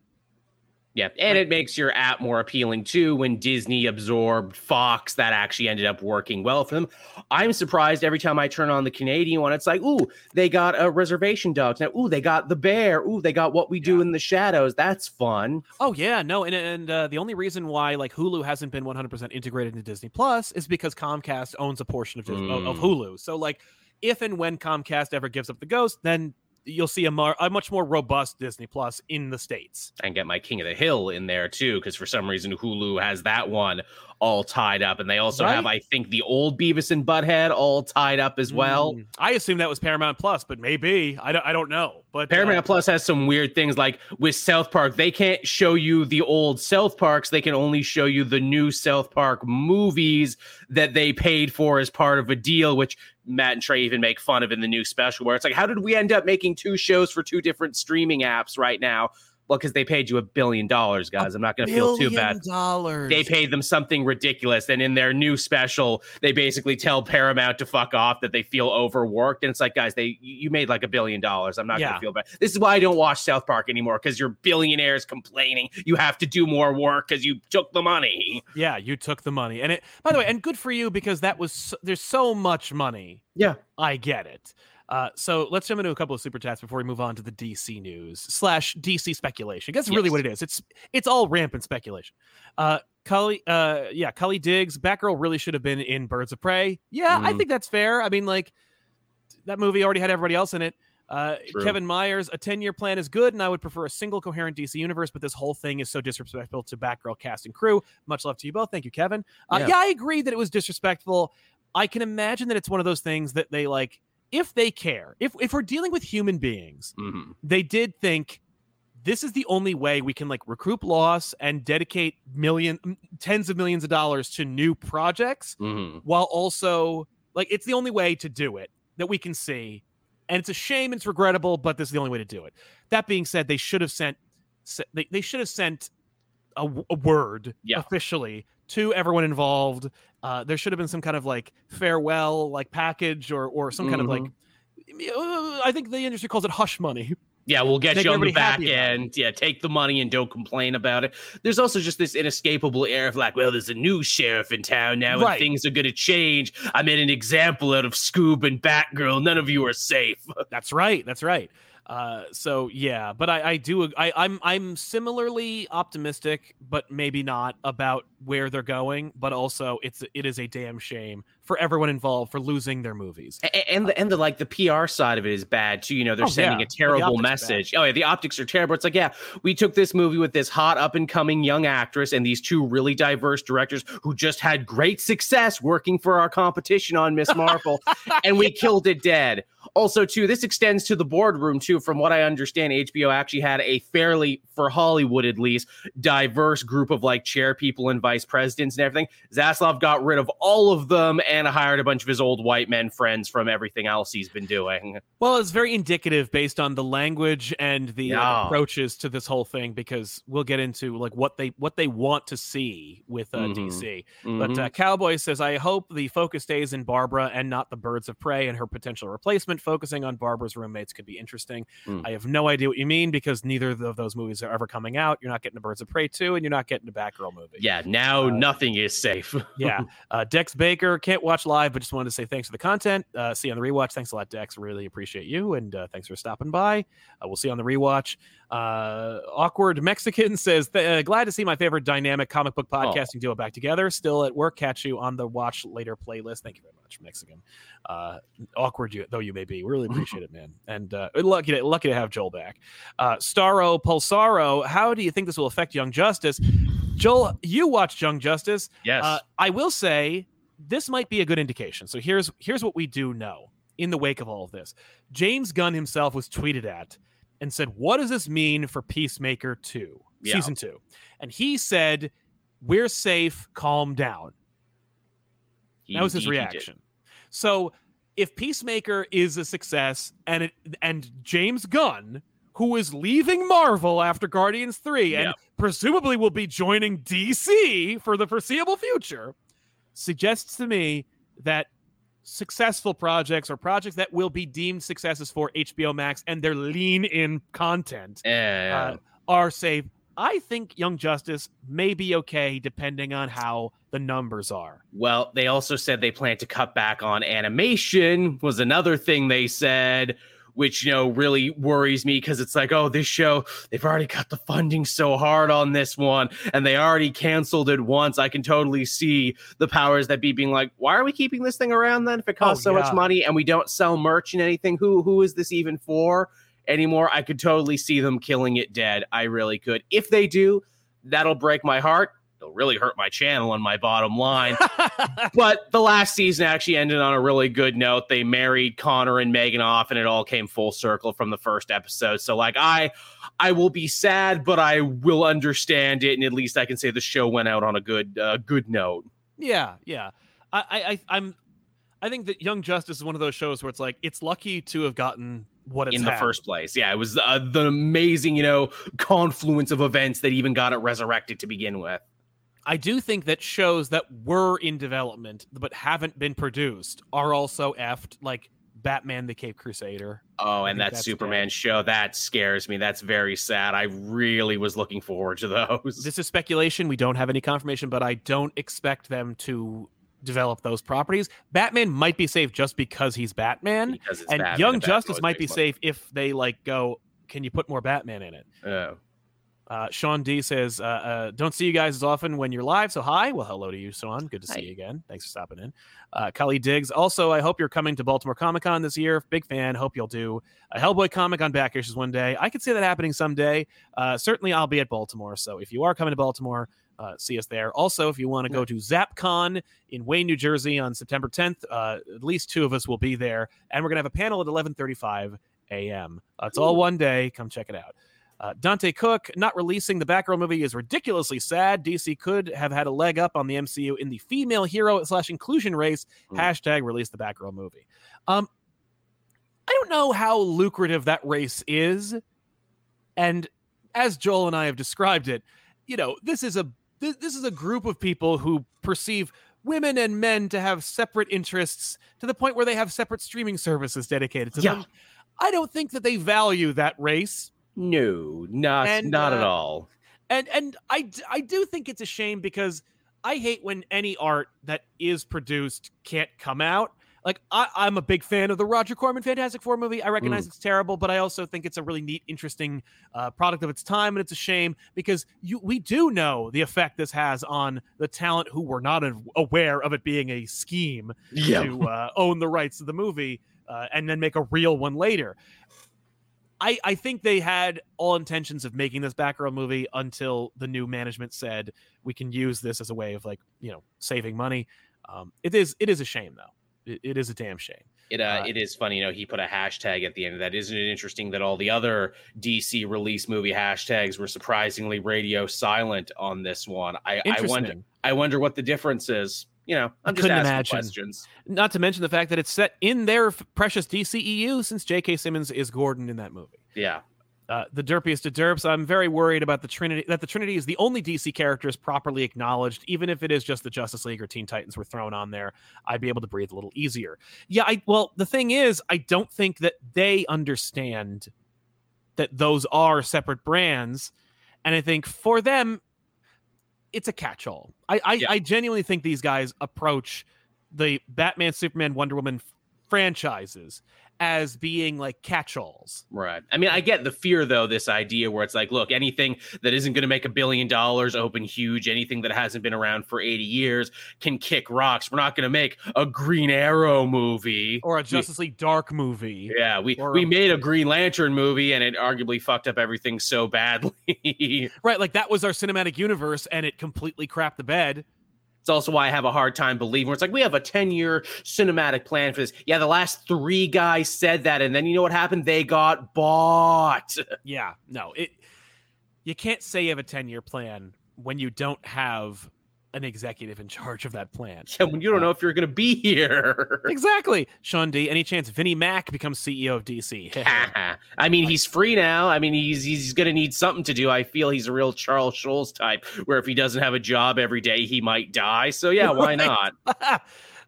Yeah, and it makes your app more appealing too. When Disney absorbed Fox, that actually ended up working well for them. I'm surprised every time I turn on the Canadian one, it's like, ooh, they got a reservation dogs now. Ooh, they got the bear. Ooh, they got what we do in the shadows. That's fun. Oh yeah, no, and and uh, the only reason why like Hulu hasn't been 100% integrated into Disney Plus is because Comcast owns a portion of, Dis- of- of Mm. Hulu. So like, if and when Comcast ever gives up the ghost, then you'll see a, more, a much more robust Disney Plus in the states. And get my King of the Hill in there too, because for some reason Hulu has that one all tied up, and they also have, I think, the old Beavis and Butthead all tied up as well. Mm, I assume that was Paramount Plus, but maybe I don't. I don't know. But uh, Paramount Plus has some weird things like with South Park, they can't show you the old South Parks. They can only show you the new South Park movies that they paid for as part of a deal, which Matt and Trey even make fun of in the new special, where it's like, how did we end up making two shows for two different streaming apps right now? Well, because they paid you a billion dollars, guys. I'm not going to feel too bad. Dollars. They paid them something ridiculous. And in their new special, they basically tell Paramount to fuck off that they feel overworked. And it's like, guys, they you made like a billion dollars. I'm not Yeah. gonna feel bad. This is why I don't watch South Park anymore, because you're billionaires complaining you have to do more work because you took the money. Yeah, you took the money, and it. By the way, and good for you because that was so, there's so much money. Yeah. I get it. Uh, so let's jump into a couple of super chats before we move on to the DC news slash DC speculation. That's really what it is. It's it's all rampant speculation. Uh, Cully, uh, yeah, Cully Diggs, Batgirl really should have been in Birds of Prey. Yeah, I Mhm. think that's fair. I mean, like that movie already had everybody else in it. Uh, Kevin Myers, a 10 year plan is good, and I would prefer a single coherent DC universe, but this whole thing is so disrespectful to Batgirl cast and crew. Much love to you both. Thank you, Kevin. Uh, Yeah. yeah, I agree that it was disrespectful. I can imagine that it's one of those things that they like, if they care, if, if we're dealing with human beings, Mhm. they did think this is the only way we can like recoup loss and dedicate million tens of millions of dollars to new projects Mhm. while also like it's the only way to do it that we can see and it's a shame it's regrettable but this is the only way to do it that being said they should have sent they, they should have sent a, a word Yeah. officially to everyone involved uh, there should have been some kind of like farewell like package or or some kind of like uh, i think the industry calls it hush money Yeah, we'll get Make you on the back happy about it. end. Yeah, take the money and don't complain about it. There's also just this inescapable air of like, well, there's a new sheriff in town now, Right. and things are gonna change. I made an example out of Scoob and Batgirl. None of you are safe. (laughs) That's right. That's right. Uh, so yeah, but I, I do I, I'm I'm similarly optimistic, but maybe not about where they're going. But also, it's it is a damn shame for everyone involved for losing their movies. A- And the and the like the PR side of it is bad too. You know, they're Oh, sending yeah. a terrible message. Oh yeah, the optics are terrible. It's like, yeah, we took this movie with this hot up and coming young actress and these two really diverse directors who just had great success working for our competition on Miss Marvel, (laughs) and we killed it dead. Also, too, this extends to the boardroom too. From what I understand, HBO actually had a fairly, for Hollywood at least, diverse group of like chair people and vice presidents and everything. Zaslav got rid of all of them and hired a bunch of his old white men friends from everything else he's been doing. Well, it's very indicative based on the language and the like, approaches to this whole thing because we'll get into like what they what they want to see with uh, Mhm. DC. But Mhm. uh, Cowboy says, I hope the focus stays in Barbara and not the birds of prey and her potential replacement. Focusing on Barbara's roommates could be interesting. Mm. I have no idea what you mean because neither of those movies are ever coming out. You're not getting a Birds of Prey 2 and you're not getting a Batgirl movie. yeah, now Uh, nothing is safe. (laughs) yeah. Uh, Dex Baker can't watch live, but just wanted to say thanks for the content. Uh, see you on the rewatch. Thanks a lot, Dex. Really appreciate you. And uh, thanks for stopping by. Uh, we'll see you on the rewatch. Uh, Awkward Mexican (laughs) says, uh, Glad to see my favorite dynamic comic book podcasting duo back together. Still at work. Catch you on the watch later playlist. Thank you very much, Mexican. Uh, awkward you, though you may be. We really appreciate it, man. (laughs) And uh, lucky to lucky to have Joel back. Uh, Starro Pulsaro, how do you think this will affect Young Justice? Joel, you watched Young Justice. Yes. Uh, I will say this might be a good indication. So here's here's what we do know in the wake of all of this. James Gunn himself was tweeted at and said, "What does this mean for Peacemaker 2, Yeah. season 2?" And he said, "We're safe, calm down." He- That was his he- he reaction. So if Peacemaker is a success and it and James Gunn, who is leaving Marvel after Guardians 3 and Yep. presumably will be joining DC for the foreseeable future, suggests to me that successful projects or projects that will be deemed successes for HBO Max and their lean in content Yeah. uh, are safe. I think Young Justice may be okay depending on how the numbers are. Well, they also said they plan to cut back on animation, was another thing they said, which, you know, really worries me because it's like, oh, this show, they've already cut the funding so hard on this one and they already canceled it once. I can totally see the powers that be being like, why are we keeping this thing around then if it oh, costs Oh, so yeah. much money and we don't sell merch and anything? Who who is this even for anymore? I could totally see them killing it dead. I really could. If they do, that'll break my heart. It'll really hurt my channel and my bottom line (laughs) but the last season actually ended on a really good note. They married Connor and Megan off, and it all came full circle from the first episode. So, like, I, I will be sad, but I will understand it, and at least I can say the show went out on a good, uh, good note. Yeah, yeah. I, I, I'm, I think that Young Justice is one of those shows where it's like it's lucky to have gotten what it's in the had. first place, yeah, it was uh, the amazing, you know, confluence of events that even got it resurrected to begin with. I do think that shows that were in development but haven't been produced are also effed, like Batman: The Caped Crusader. Oh, and that Superman show that scares me. That's very sad. I really was looking forward to those. This is speculation. We don't have any confirmation, but I don't expect them to develop those properties. Batman might be safe just because he's Batman, because it's and Batman Young Batman Justice might be safe if they like go. Can you put more Batman in it? Oh. Uh, Sean D says, uh, uh, "Don't see you guys as often when you're live, so hi. Well, hello to you, Sean. Good to see you again. Thanks for stopping in." Uh, Kali Diggs. Also, I hope you're coming to Baltimore Comic Con this year. Big fan. Hope you'll do a Hellboy comic on back issues one day. I could see that happening someday. Uh, certainly, I'll be at Baltimore. So if you are coming to Baltimore, uh, see us there. Also, if you want to go to ZapCon in Wayne, New Jersey on September 10th, uh, at least two of us will be there, and we're gonna have a panel at 11:35 a.m. It's all one day. Come check it out. Uh, Dante Cook not releasing the Batgirl movie is ridiculously sad. DC could have had a leg up on the MCU in the female hero slash inclusion race. Mm. Hashtag release the Batgirl movie. Um, I don't know how lucrative that race is, and as Joel and I have described it, you know, this is a this, this is a group of people who perceive women and men to have separate interests to the point where they have separate streaming services dedicated to Yeah. them. I don't think that they value that race. No, not And, not at uh, all. and and I I do think it's a shame because I hate when any art that is produced can't come out. Like I, I'm a big fan of the Roger Corman Fantastic Four movie. I recognize it's terrible, but I also think it's a really neat, interesting uh, product of its time, and it's a shame because you we do know the effect this has on the talent who were not aware of it being a scheme to uh, own the rights to the movie uh, and then make a real one later. I, I think they had all intentions of making this Batgirl movie until the new management said we can use this as a way of like you know saving money. Um, it is it is a shame though. It, it is a damn shame. It uh, Uh, it is funny, you know. He put a hashtag at the end of that. Isn't it interesting that all the other DC release movie hashtags were surprisingly radio silent on this one? I, I wonder. I wonder what the difference is. You know, I'm just couldn't asking imagine. questions. Not to mention the fact that it's set in their precious DCEU since J.K. Simmons is Gordon in that movie. Yeah, uh, the derpiest of derps. I'm very worried about the Trinity. That the Trinity is the only DC characters properly acknowledged, even if it is just the Justice League or Teen Titans were thrown on there. I'd be able to breathe a little easier. Yeah, I well, the thing is, I don't think that they understand that those are separate brands, and I think for them, it's a catch-all. I I, Yeah. I genuinely think these guys approach the Batman, Superman, Wonder Woman franchises as being like catch-alls. Right. I mean, I get the fear though, this idea where it's like, look, anything that isn't going to make a billion dollars open huge, anything that hasn't been around for 80 years can kick rocks. We're not going to make a Green Arrow movie or a Justice League Dark movie. Yeah, we we a- made a Green Lantern movie and it arguably fucked up everything so badly. (laughs) Right, like that was our cinematic universe and it completely crapped the bed. It's also why I have a hard time believing it's like we have a 10 year cinematic plan for this. Yeah, the last three guys said that, and then you know what happened? They got bought. Yeah, no, it you can't say you have a 10-year plan when you don't have an executive in charge of that plan. (laughs) Yeah, when you don't know if you're gonna be here. (laughs) Exactly. Sean D, any chance Vinnie Mac becomes CEO of DC? (laughs) I mean, he's free now. I mean, he's he's gonna need something to do. I feel he's a real Charles Schulz type, where if he doesn't have a job every day, he might die. So yeah, why not?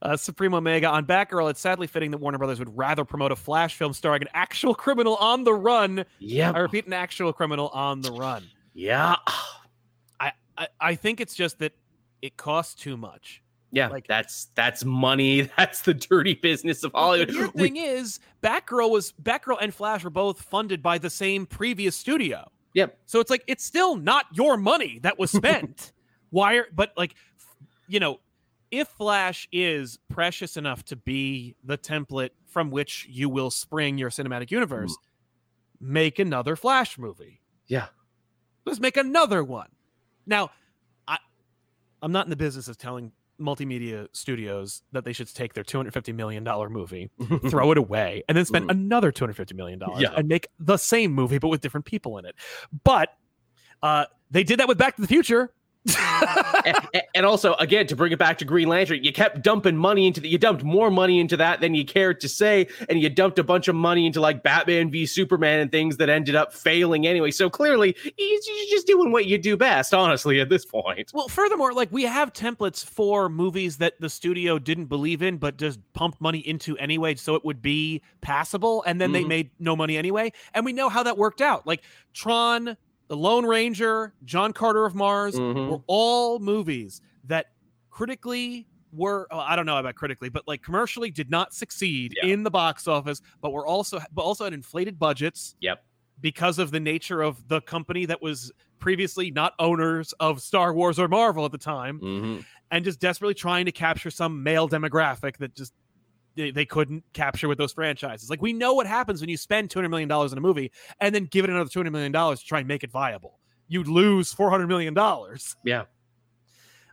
uh, Supreme Omega on Batgirl. It's sadly fitting that Warner Brothers would rather promote a Flash film starring an actual criminal on the run. Yeah, I repeat, an actual criminal on the run. yeah, I, I, I think it's just that it costs too much. yeah. Like- that's that's money. (laughs) That's the dirty business of The Hollywood. weird We- thing is, Batgirl was Batgirl and Flash were both funded by the same previous studio. Yep. So it's like it's still not your money that was (laughs) spent. Why are but like you know, if Flash is precious enough to be the template from which you will spring your cinematic mm. universe, make another Flash movie. Yeah. Let's make another one. Now, I'm not in the business of telling multimedia studios that they should take their 250 million dollar movie (laughs) throw it away, and then spend Mhm. another two hundred fifty million dollars Yeah. and make the same movie but with different people in it. But uh, they did that with Back to the Future. (laughs) and, and also, again, to bring it back to Green Lantern, you kept dumping money into the. You dumped more money into that than you cared to say, and you dumped a bunch of money into like Batman v Superman and things that ended up failing anyway. So clearly, you- you're just doing what you do best, honestly, at this point. well, furthermore, like we have templates for movies that the studio didn't believe in but just pumped money into anyway, so it would be passable, and then they Mhm. made no money anyway, and we know how that worked out. Like Tron, The Lone Ranger, John Carter of Mars. Mhm. were all movies that critically were oh, I don't know about critically, but like commercially did not succeed Yeah. in the box office, but were also but also had inflated budgets. Yep. Because of the nature of the company that was previously not owners of Star Wars or Marvel at the time, Mm-hmm. and just desperately trying to capture some male demographic that just they, they couldn't capture with those franchises. Like we know what happens when you spend two hundred million dollars in a movie and then give it another two hundred million dollars to try and make it viable. You'd lose four hundred million dollars. Yeah.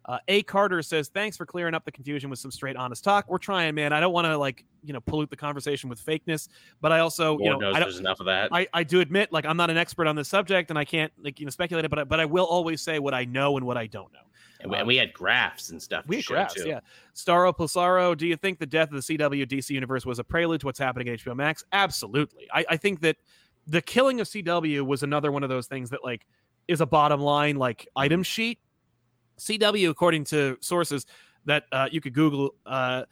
Uh, a Carter says, "Thanks for clearing up the confusion with some straight, honest talk. We're trying, man. I don't want to like you know pollute the conversation with fakeness, but I also Lord you know knows I, there's enough of that. I I do admit like I'm not an expert on this subject and I can't like you know speculate it, but I, but I will always say what I know and what I don't know. And, we, and we had graphs and stuff. We had graphs, too. yeah. Starro Pulsaro, do you think the death of the CW DC universe was a prelude to what's happening at HBO Max? Absolutely. I, I think that the killing of CW was another one of those things that like is a bottom line like item sheet. CW, according to sources that uh, you could Google, uh,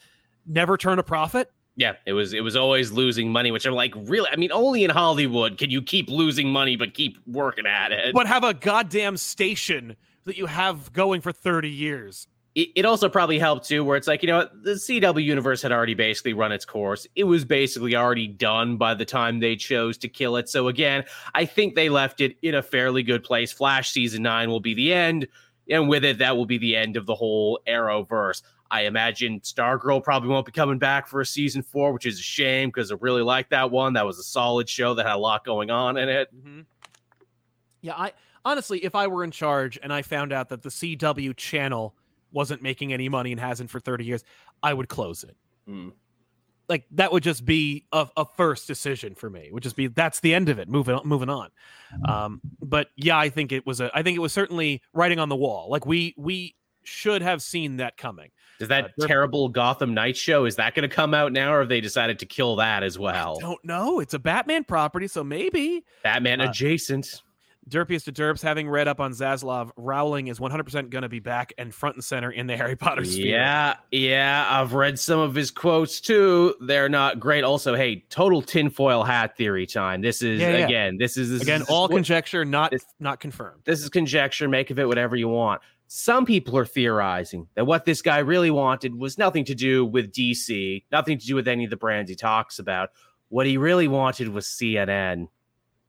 never turn a profit. Yeah, it was it was always losing money, which I'm like, really? I mean, only in Hollywood can you keep losing money but keep working at it. but have a goddamn station that you have going for 30 years. it, it also probably helped too, where it's like, you know, the CW universe had already basically run its course. It was basically already done by the time they chose to kill it. So again, I think they left it in a fairly good place. Flash season nine will be the end, and with it, that will be the end of the whole Arrowverse. I imagine Stargirl probably won't be coming back for a season four, which is a shame because I really liked that one. That was a solid show that had a lot going on in it. Mm-hmm. Yeah, I honestly, if I were in charge and I found out that the CW channel wasn't making any money and hasn't for 30 years, I would close it. Hmm. Like that would just be a, a first decision for me. Would just be that's the end of it. Moving on, moving on. Um, but yeah, I think it was a. I think it was certainly writing on the wall. Like we we should have seen that coming. Does that Uh, terrible Gotham Knight show is that going to come out now, or have they decided to kill that as well? Don't know. It's a Batman property, so maybe. Batman Uh, adjacent. Derpiest to Derps, having read up on Zaslav, Rowling is 100% going to be back and front and center in the (laughs) Harry Potter sphere. Yeah, yeah, I've read some of his quotes too. They're not great. Also, hey, total tinfoil hat theory time. This is Yeah, yeah. again, this is this Again, is, all conjecture, not this- not confirmed. this is conjecture. Make of it whatever you want. Some people are theorizing that what this guy really wanted was nothing to do with DC, nothing to do with any of the brands he talks about. What he really wanted was CNN.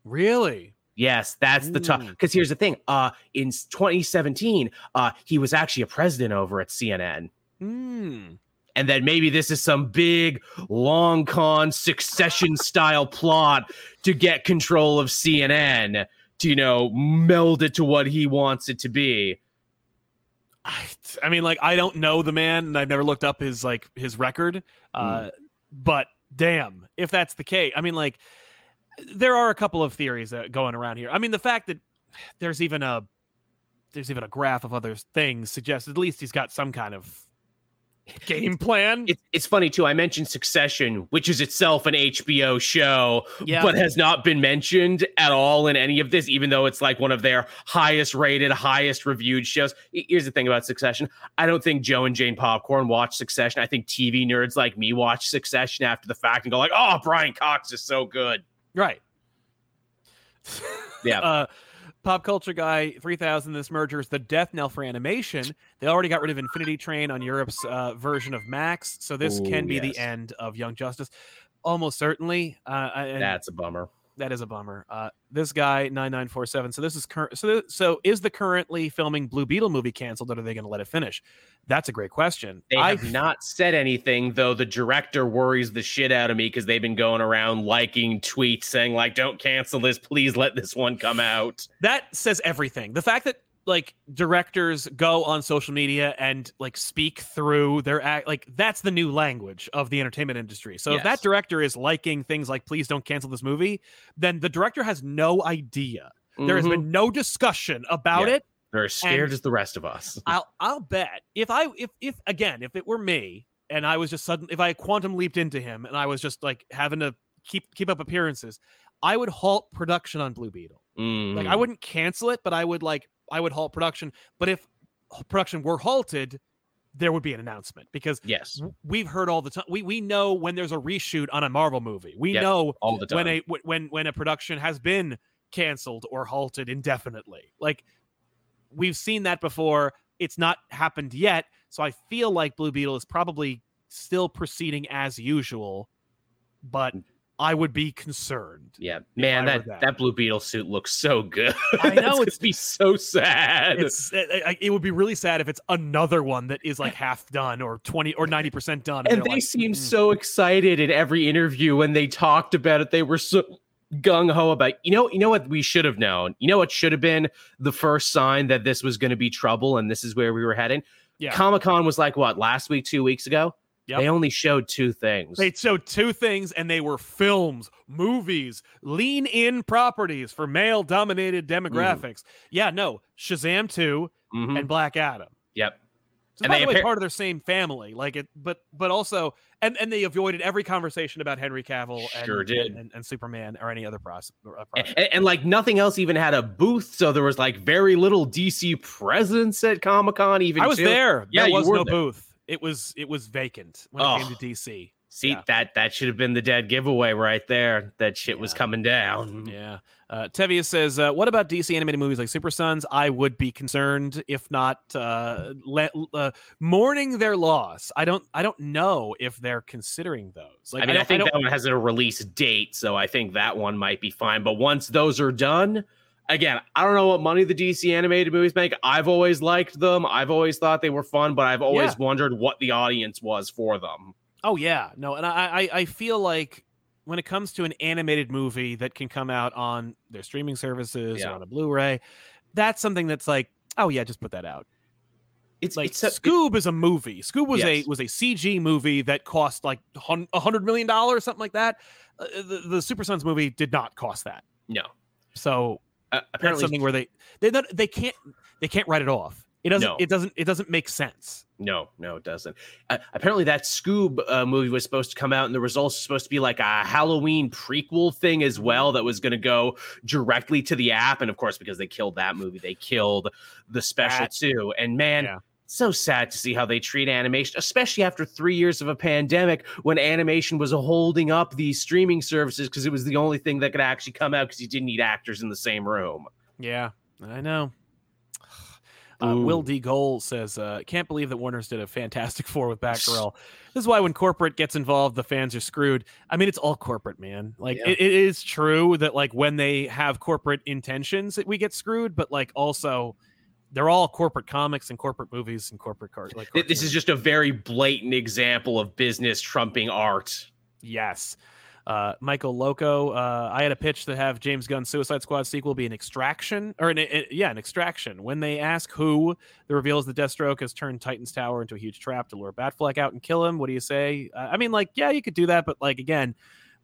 Really? Yes, that's the tough. Because here's the thing. Uh, in 2017, uh, he was actually a president over at CNN. Hmm. and then maybe this is some big long con succession (laughs) style plot to get control of CNN to you know meld it to what he wants it to be. I, I mean, like, I don't know the man, and I've never looked up his like his record. Uh, but damn, if that's the case, I mean, like, there are a couple of theories that going around here. I mean, the fact that there's even a there's even a graph of other things suggests at least he's got some kind of game plan. It's it's funny too. I mentioned Succession, which is itself an HBO show, Yeah. but has not been mentioned at all in any of this, even though it's like one of their highest rated, highest reviewed shows. Here's the thing about Succession. I don't think Joe and Jane Popcorn watch Succession. I think TV nerds like me watch Succession after the fact and go like, "Oh, Brian Cox is so good." Right. Yeah. (laughs) uh, pop culture guy 3000 this merger is the death knell for animation they already got rid of infinity train on europe's uh, version of max so this can be yes. the end of young justice almost certainly uh, That's a bummer. That is a bummer uh, this guy 9947 so this is current so, so is the currently filming blue beetle movie canceled or are they going to let it finish that's a great question They I have not said anything, though. The director worries the shit out of me because they've been going around liking tweets saying like, "Don't cancel this, please let this one come out." that says everything. The fact that like directors go on social media and like speak through their act like that's the new language of the entertainment industry. So if that director is liking things like please don't cancel this movie, then the director has no idea. There has been no discussion about Yeah. it. They're as scared and- as the rest of us. (laughs) I'll I'll bet if I if if again if it were me and I was just sudden if I quantum leaped into him and I was just like having to keep keep up appearances, I would halt production on Blue Beetle. Like Mhm. I wouldn't cancel it, but I would like I would halt production. But if production were halted, there would be an announcement because yes, we've heard all the time. We we know when there's a reshoot on a Marvel movie. We Yep, know all the time. when a wh- when when a production has been canceled or halted indefinitely. Like we've seen that before. It's not happened yet, so I feel like Blue Beetle is probably still proceeding as usual, but mm. I would be concerned. yeah, man, that, that. that Blue Beetle suit looks so good. I (laughs) know, it's be so sad. It, it- it would be really sad if it's another one that is like half done or 20 or 90% done. and they're they like, seem "Mm." so excited in every interview when they talked about it. They were so gung ho about. You know, you know what we should have known. You know what should have been the first sign that this was going to be trouble and this is where we were heading. Yeah. Comic Con was like what last week, two weeks ago. Yep. They only showed two things. They showed two things, and they were films, movies, lean in properties for male dominated demographics. Yeah, no, Shazam 2 Mhm. and Black Adam. Yep. So And by they the way, appar- part of their same family, like it, but but also, and and they avoided every conversation about Henry Cavill and, Sure did. and, and Superman or any other process. And, and- and, like nothing else even had a booth, so there was like very little DC presence at Comic Con. Even I was too. there. Yeah, there was no there. booth. It was it was vacant when it Oh. came to DC. See Yeah. that that should have been the dead giveaway right there. That shit was coming down. Yeah. Uh, Tevia says, uh, "What about DC animated movies like Super Sons? I would be concerned if not uh, le- uh, mourning their loss. I don't. I don't know if they're considering those. Like, I mean, I, don't- think don't- that one has a release date, so I think that one might be fine. But once those are done, again, I don't know what money the DC animated movies make. I've always liked them. I've always thought they were fun, but I've always Yeah. wondered what the audience was for them. Oh yeah, no, and I, I I feel like when it comes to an animated movie that can come out on their streaming services Yeah. or on a Blu-ray, that's something that's like, oh yeah, just put that out. It's Like it's so, Scoob is a movie. Scoob was Yes. a was a CG movie that cost like a hundred million dollars, something like that. Uh, the, the Super Sons movie did not cost that. no. So Uh, apparently, something where they they not, they can't they can't write it off. It doesn't No. it doesn't it doesn't make sense. No, no, it doesn't. Uh, apparently, that Scoob uh, movie was supposed to come out, and the results supposed to be like a Halloween prequel thing as well that was going to go directly to the app. And of course, because they killed that movie, they killed the special That- too. And man, Yeah. So sad to see how they treat animation, especially after three years of a pandemic when animation was holding up these streaming services because it was the only thing that could actually come out because you didn't need actors in the same room. Yeah, I know. (sighs) Uh, Will D. Goal says, uh, "Can't believe that Warner's did a Fantastic Four with (laughs) Batgirl. this is why when corporate gets involved, the fans are screwed. I mean, it's all corporate, man. Like Yeah. it, it is true that like when they have corporate intentions, that we get screwed. But like also, they're all corporate comics and corporate movies and corporate cars. Like Th- This is just a very blatant example of business trumping art. Yes. Uh, Michael Loco, uh, I had a pitch to have James Gunn's Suicide Squad sequel be an extraction, or an, a- yeah, an extraction. When they ask who, the reveal is that Deathstroke has turned Titan's Tower into a huge trap to lure Batfleck out and kill him. What do you say? Uh, I mean, like, yeah, you could do that, but like again,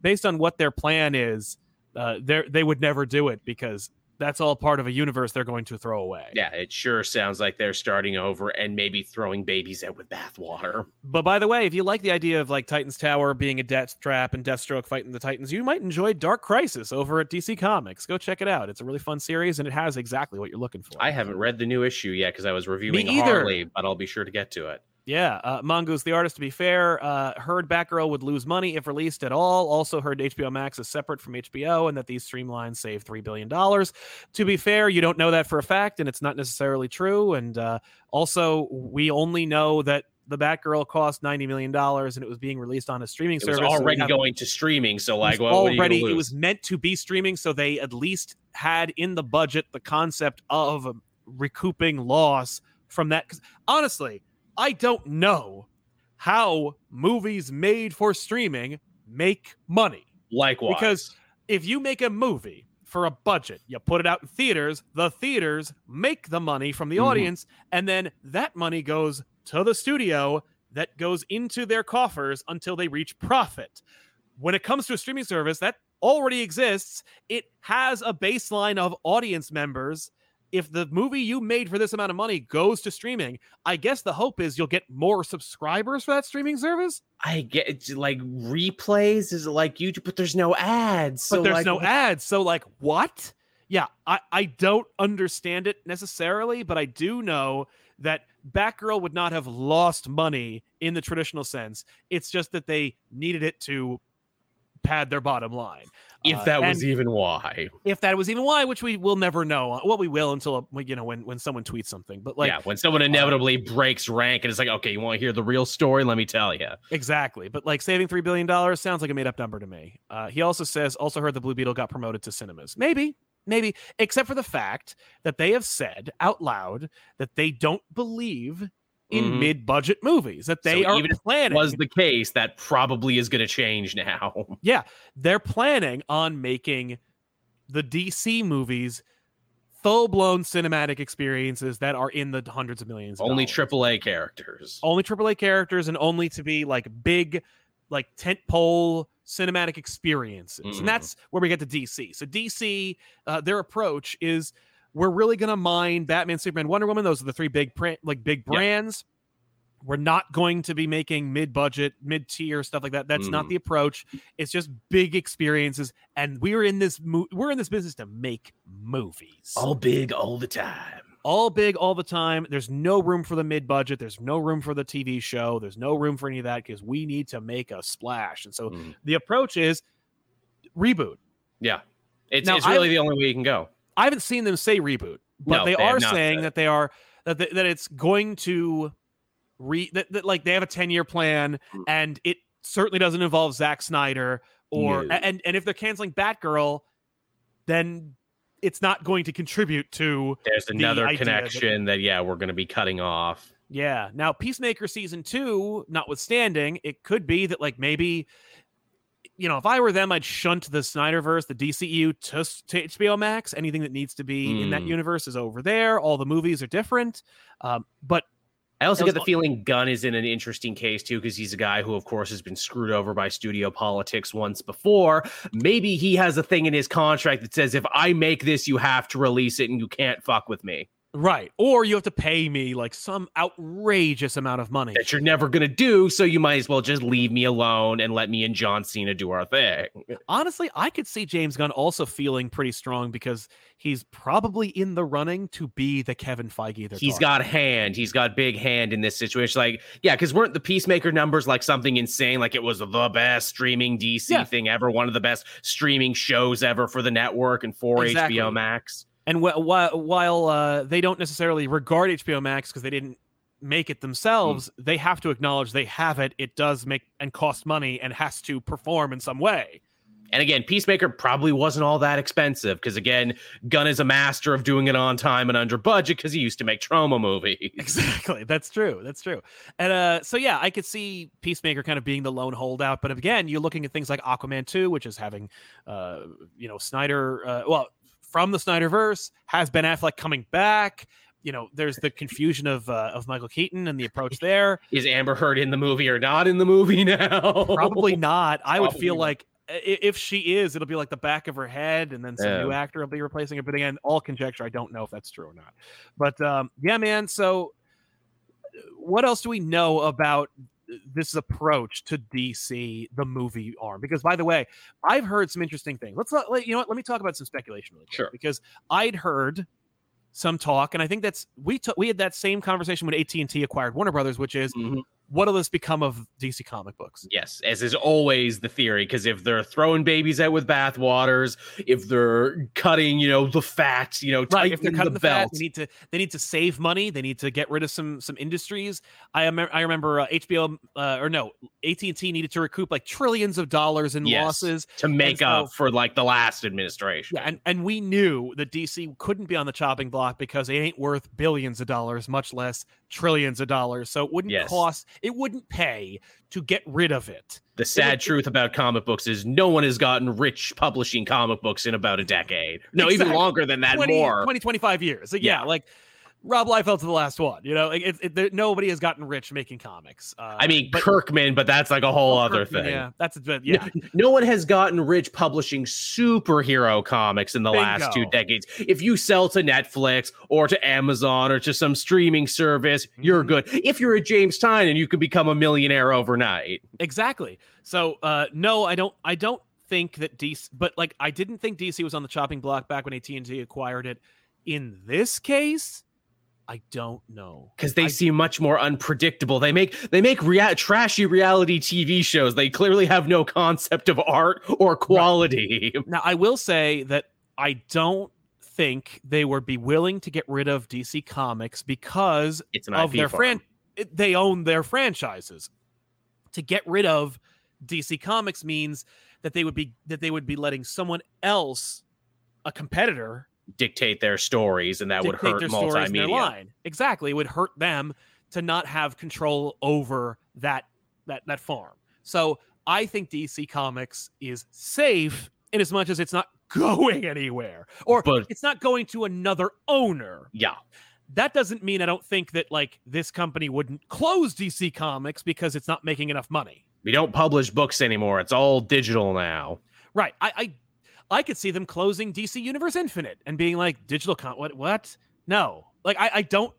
based on what their plan is, uh, they they would never do it because that's all part of a universe they're going to throw away. Yeah, it sure sounds like they're starting over and maybe throwing babies out with bathwater. But by the way, if you like the idea of like Titan's Tower being a death trap and Deathstroke fighting the Titans, you might enjoy Dark Crisis over at DC Comics. Go check it out. It's a really fun series and it has exactly what you're looking for. I haven't read the new issue yet because I was reviewing. Harley, but I'll be sure to get to it. Yeah, uh, Mongoose the artist. To be fair, uh, heard Batgirl would lose money if released at all. Also heard HBO Max is separate from HBO and that these streamlines save three billion dollars. To be fair, you don't know that for a fact, and it's not necessarily true. And uh, also, we only know that the Batgirl cost ninety million dollars and it was being released on a streaming It was service. so we already have- going to streaming, so It like, was what, what you gonna already it was meant to be streaming, so they at least had in the budget the concept of recouping loss from that. Because honestly, I don't know how movies made for streaming make money. Likewise, Because if you make a movie for a budget, you put it out in theaters, the theaters make the money from the Mhm. audience, and then that money goes to the studio that goes into their coffers until they reach profit. When it comes to a streaming service that already exists, it has a baseline of audience members. If the movie you made for this amount of money goes to streaming, I guess the hope is you'll get more subscribers for that streaming service. I get like replays is like YouTube, but there's no ads. but so, there's like, no ads. So like what? Yeah, I I don't understand it necessarily, but I do know that Batgirl would not have lost money in the traditional sense. It's just that they needed it to pad their bottom line. If Uh, that was even why, if that was even why, which we will never know. Well, we will until uh, you know when when someone tweets something. But like yeah, when someone inevitably breaks rank and it's like, okay, you want to hear the real story? Let me tell you. Exactly. But like saving $3 billion sounds like a made up number to me. Uh, he also says, also heard the Blue Beetle got promoted to cinemas. Maybe, maybe, except for the fact that they have said out loud that they don't believe in Mhm. mid budget movies, that they So are even planning. Was the case that probably is going to change now? (laughs) yeah, they're planning on making the DC movies full blown cinematic experiences that are in the hundreds of millions. Of Only dollars. AAA characters. only AAA characters and only to be like big, like tent pole cinematic experiences. Mhm. And that's where we get to DC. So DC, uh, their approach is we're really gonna mine Batman, Superman, Wonder Woman. Those are the three big pr- like big Yeah. brands. We're not going to be making mid-budget, mid-tier stuff like that. That's not Mhm. the approach. It's just big experiences, and we're in this mo- we're in this business to make movies All big all the time. all big all the time. There's no room for the mid budget. There's no room for the TV show. There's no room for any of that because we need to make a splash. And so Mm. the approach is reboot. Yeah. It's, Now, it's really I- the only way you can go. I haven't seen them say reboot, but No, they, they are saying said. that they are that they, that it's going to re that, that like they have a 10 year plan Mm. and it certainly doesn't involve Zack Snyder or No. and and if they're canceling Batgirl, then it's not going to contribute to There's another that- connection that, yeah, we're going to be cutting off. Yeah. Now, Peacemaker season two, notwithstanding, it could be that like maybe, you know, if I were them, I'd shunt the Snyderverse, the DCEU to, to HBO Max. Anything that needs to be in that Mm. universe is over there. All the movies are different. Um, but I also get the feeling Gunn is in an interesting case too, because he's a guy who, of course, has been screwed over by studio politics once before. Maybe he has a thing in his contract that says if I make this, you have to release it and you can't fuck with me. Right, or you have to pay me like some outrageous amount of money. That you're never gonna do, so you might as well just leave me alone and let me and John Cena do our thing. Honestly, I could see James Gunn also feeling pretty strong because he's probably in the running to be the Kevin Feige. He's talking got hand. He's got big hand in this situation. Like, yeah, because weren't the Peacemaker numbers like something insane? Like it was the best streaming DC Yeah. thing ever, one of the best streaming shows ever for the network and for Exactly. HBO Max. And wh- wh- while uh, they don't necessarily regard HBO Max because they didn't make it themselves, Hmm. they have to acknowledge they have it. It does make and cost money and has to perform in some way. And again, Peacemaker probably wasn't all that expensive because again, Gunn is a master of doing it on time and under budget because he used to make Troma movies. (laughs) Exactly. That's true. That's true. And uh, so yeah, I could see Peacemaker kind of being the lone holdout. But again, you're looking at things like Aquaman 2, which is having, uh, you know, Snyder. Uh, well, from the Snyderverse has Ben Affleck coming back. You know, there's the confusion of uh, of Michael Keaton and the approach there. (laughs) Is Amber Heard in the movie or not in the movie (laughs) now? Probably not. I would feel like if she is, it'll be like the back of her head, and then some new actor will be replacing her. But again, all conjecture. I don't know if that's true or not. But um, yeah, man. So, uh, what else do we know about this approach to DC, the movie arm? Because by the way, I've heard some interesting things. Let's let, let- you know what. Let me talk about some speculation really quick. Sure. Because I'd heard some talk, and I think that's we took we had that same conversation when AT and T acquired Warner Brothers, which is Mhm. What'll this become of DC comic books? Yes, as is always the theory, because if they're throwing babies out with bathwaters, if they're cutting, you know, the fat, you know, right if they're cutting the, the fat they need to they need to save money they need to get rid of some some industries i, am, I remember uh, hbo uh, or no at&t needed to recoup like trillions of dollars in Yes. losses to make so- up for like the last administration. yeah and, and we knew that dc couldn't be on the chopping block because it ain't worth billions of dollars much less trillions of dollars so it wouldn't Yes. cost it wouldn't pay to get rid of it The sad truth about comic books is no one has gotten rich publishing comic books in about a decade. No, even longer than that. 20, more. 20 25 years so yeah, Yeah. like rob liefeld's the last one you know like it, it, there, nobody has gotten rich making comics uh, I mean, but- Kirkman, but that's like a whole Oh, other Kirkman, thing. Yeah, that's a bit. Yeah, No one has gotten rich publishing superhero comics in the last two decades. If you sell to Netflix or to Amazon or to some streaming service, you're Mhm. good. If you're a James Tynion, you can become a millionaire overnight. exactly. So, uh, no, I don't. I don't think that DC. But like, I didn't think DC was on the chopping block back when AT and T acquired it. In this case, I don't know. Because they I- seem much more unpredictable. They make they make rea- trashy reality TV shows. They clearly have no concept of art or quality. Now, I will say that I don't think they would be willing to get rid of DC Comics because It's an of IP their fran. it- They own their franchises. To get rid of DC Comics means that they would be that they would be letting someone else, a competitor, dictate their stories, and that would hurt their stories their multimedia. Exactly, it would hurt them to not have control over that that that farm. So I think DC Comics is safe in as much as it's not (laughs) going anywhere, or But- it's not going to another owner. Yeah, That doesn't mean I don't think that like this company wouldn't close DC Comics because it's not making enough money. we don't publish books anymore. It's all digital now. Right. I I, I could see them closing DC Universe Infinite and being like digital con what what? No. Like I, I don't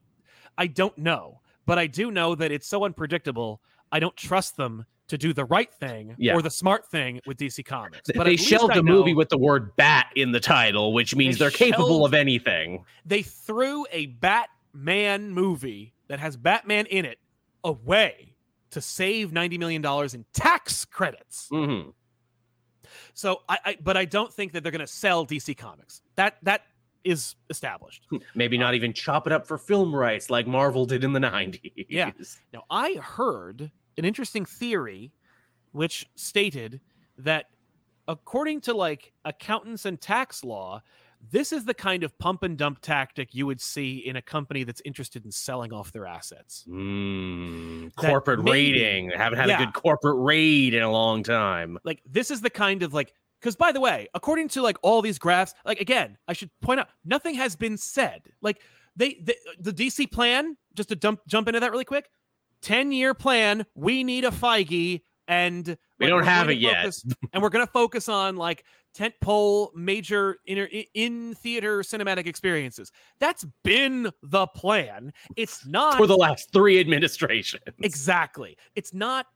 I don't know. But I do know that it's so unpredictable. I don't trust them to do the right thing Yeah. or the smart thing with DC Comics. But they shelved the movie with the word bat in the title, which means They are capable of anything. they threw a Batman movie that has Batman in it away to save $90 million in tax credits. hmm So I, I but I don't think that they're gonna sell DC Comics. That that is established. Hmm, maybe not uh, even chop it up for film rights like Marvel did in the (laughs) 90s. Yeah. Now, I heard an interesting theory which stated that according to like accountants and tax law, this is the kind of pump and dump tactic you would see in a company that's interested in selling off their assets. Mm, corporate maybe- rating. They haven't had Yeah. a good corporate raid in a long time. Like this is the kind of like because by the way, according to like all these graphs, like again, I should point out nothing has been said. Like they, the the DC plan, just to dump jump into that really quick, ten year plan. We need a Feige, and We don't have it to yet. and we're going to focus on like tentpole major inter, in theater cinematic experiences. That's been the plan. It's not For the last three administrations. Exactly. It's not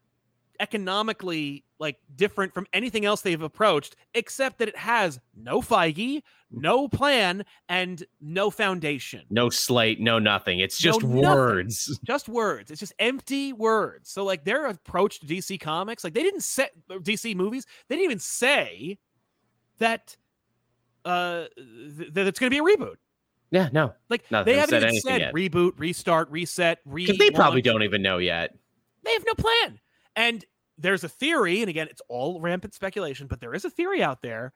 economically like different from anything else they've approached, except that it has no Feige, no plan, and no foundation. No slate, no nothing. It's No just nothing. words. (laughs) Just words. It's just empty words. So like their approach to DC Comics, like they didn't set uh, DC movies. They didn't even say that uh, th- that it's going to be a reboot. Yeah, no, Like they haven't said even said yet. reboot, restart, reset, re. because they probably don't even know yet. They have no plan. And there's a theory, and again, it's all rampant speculation, but there is a theory out there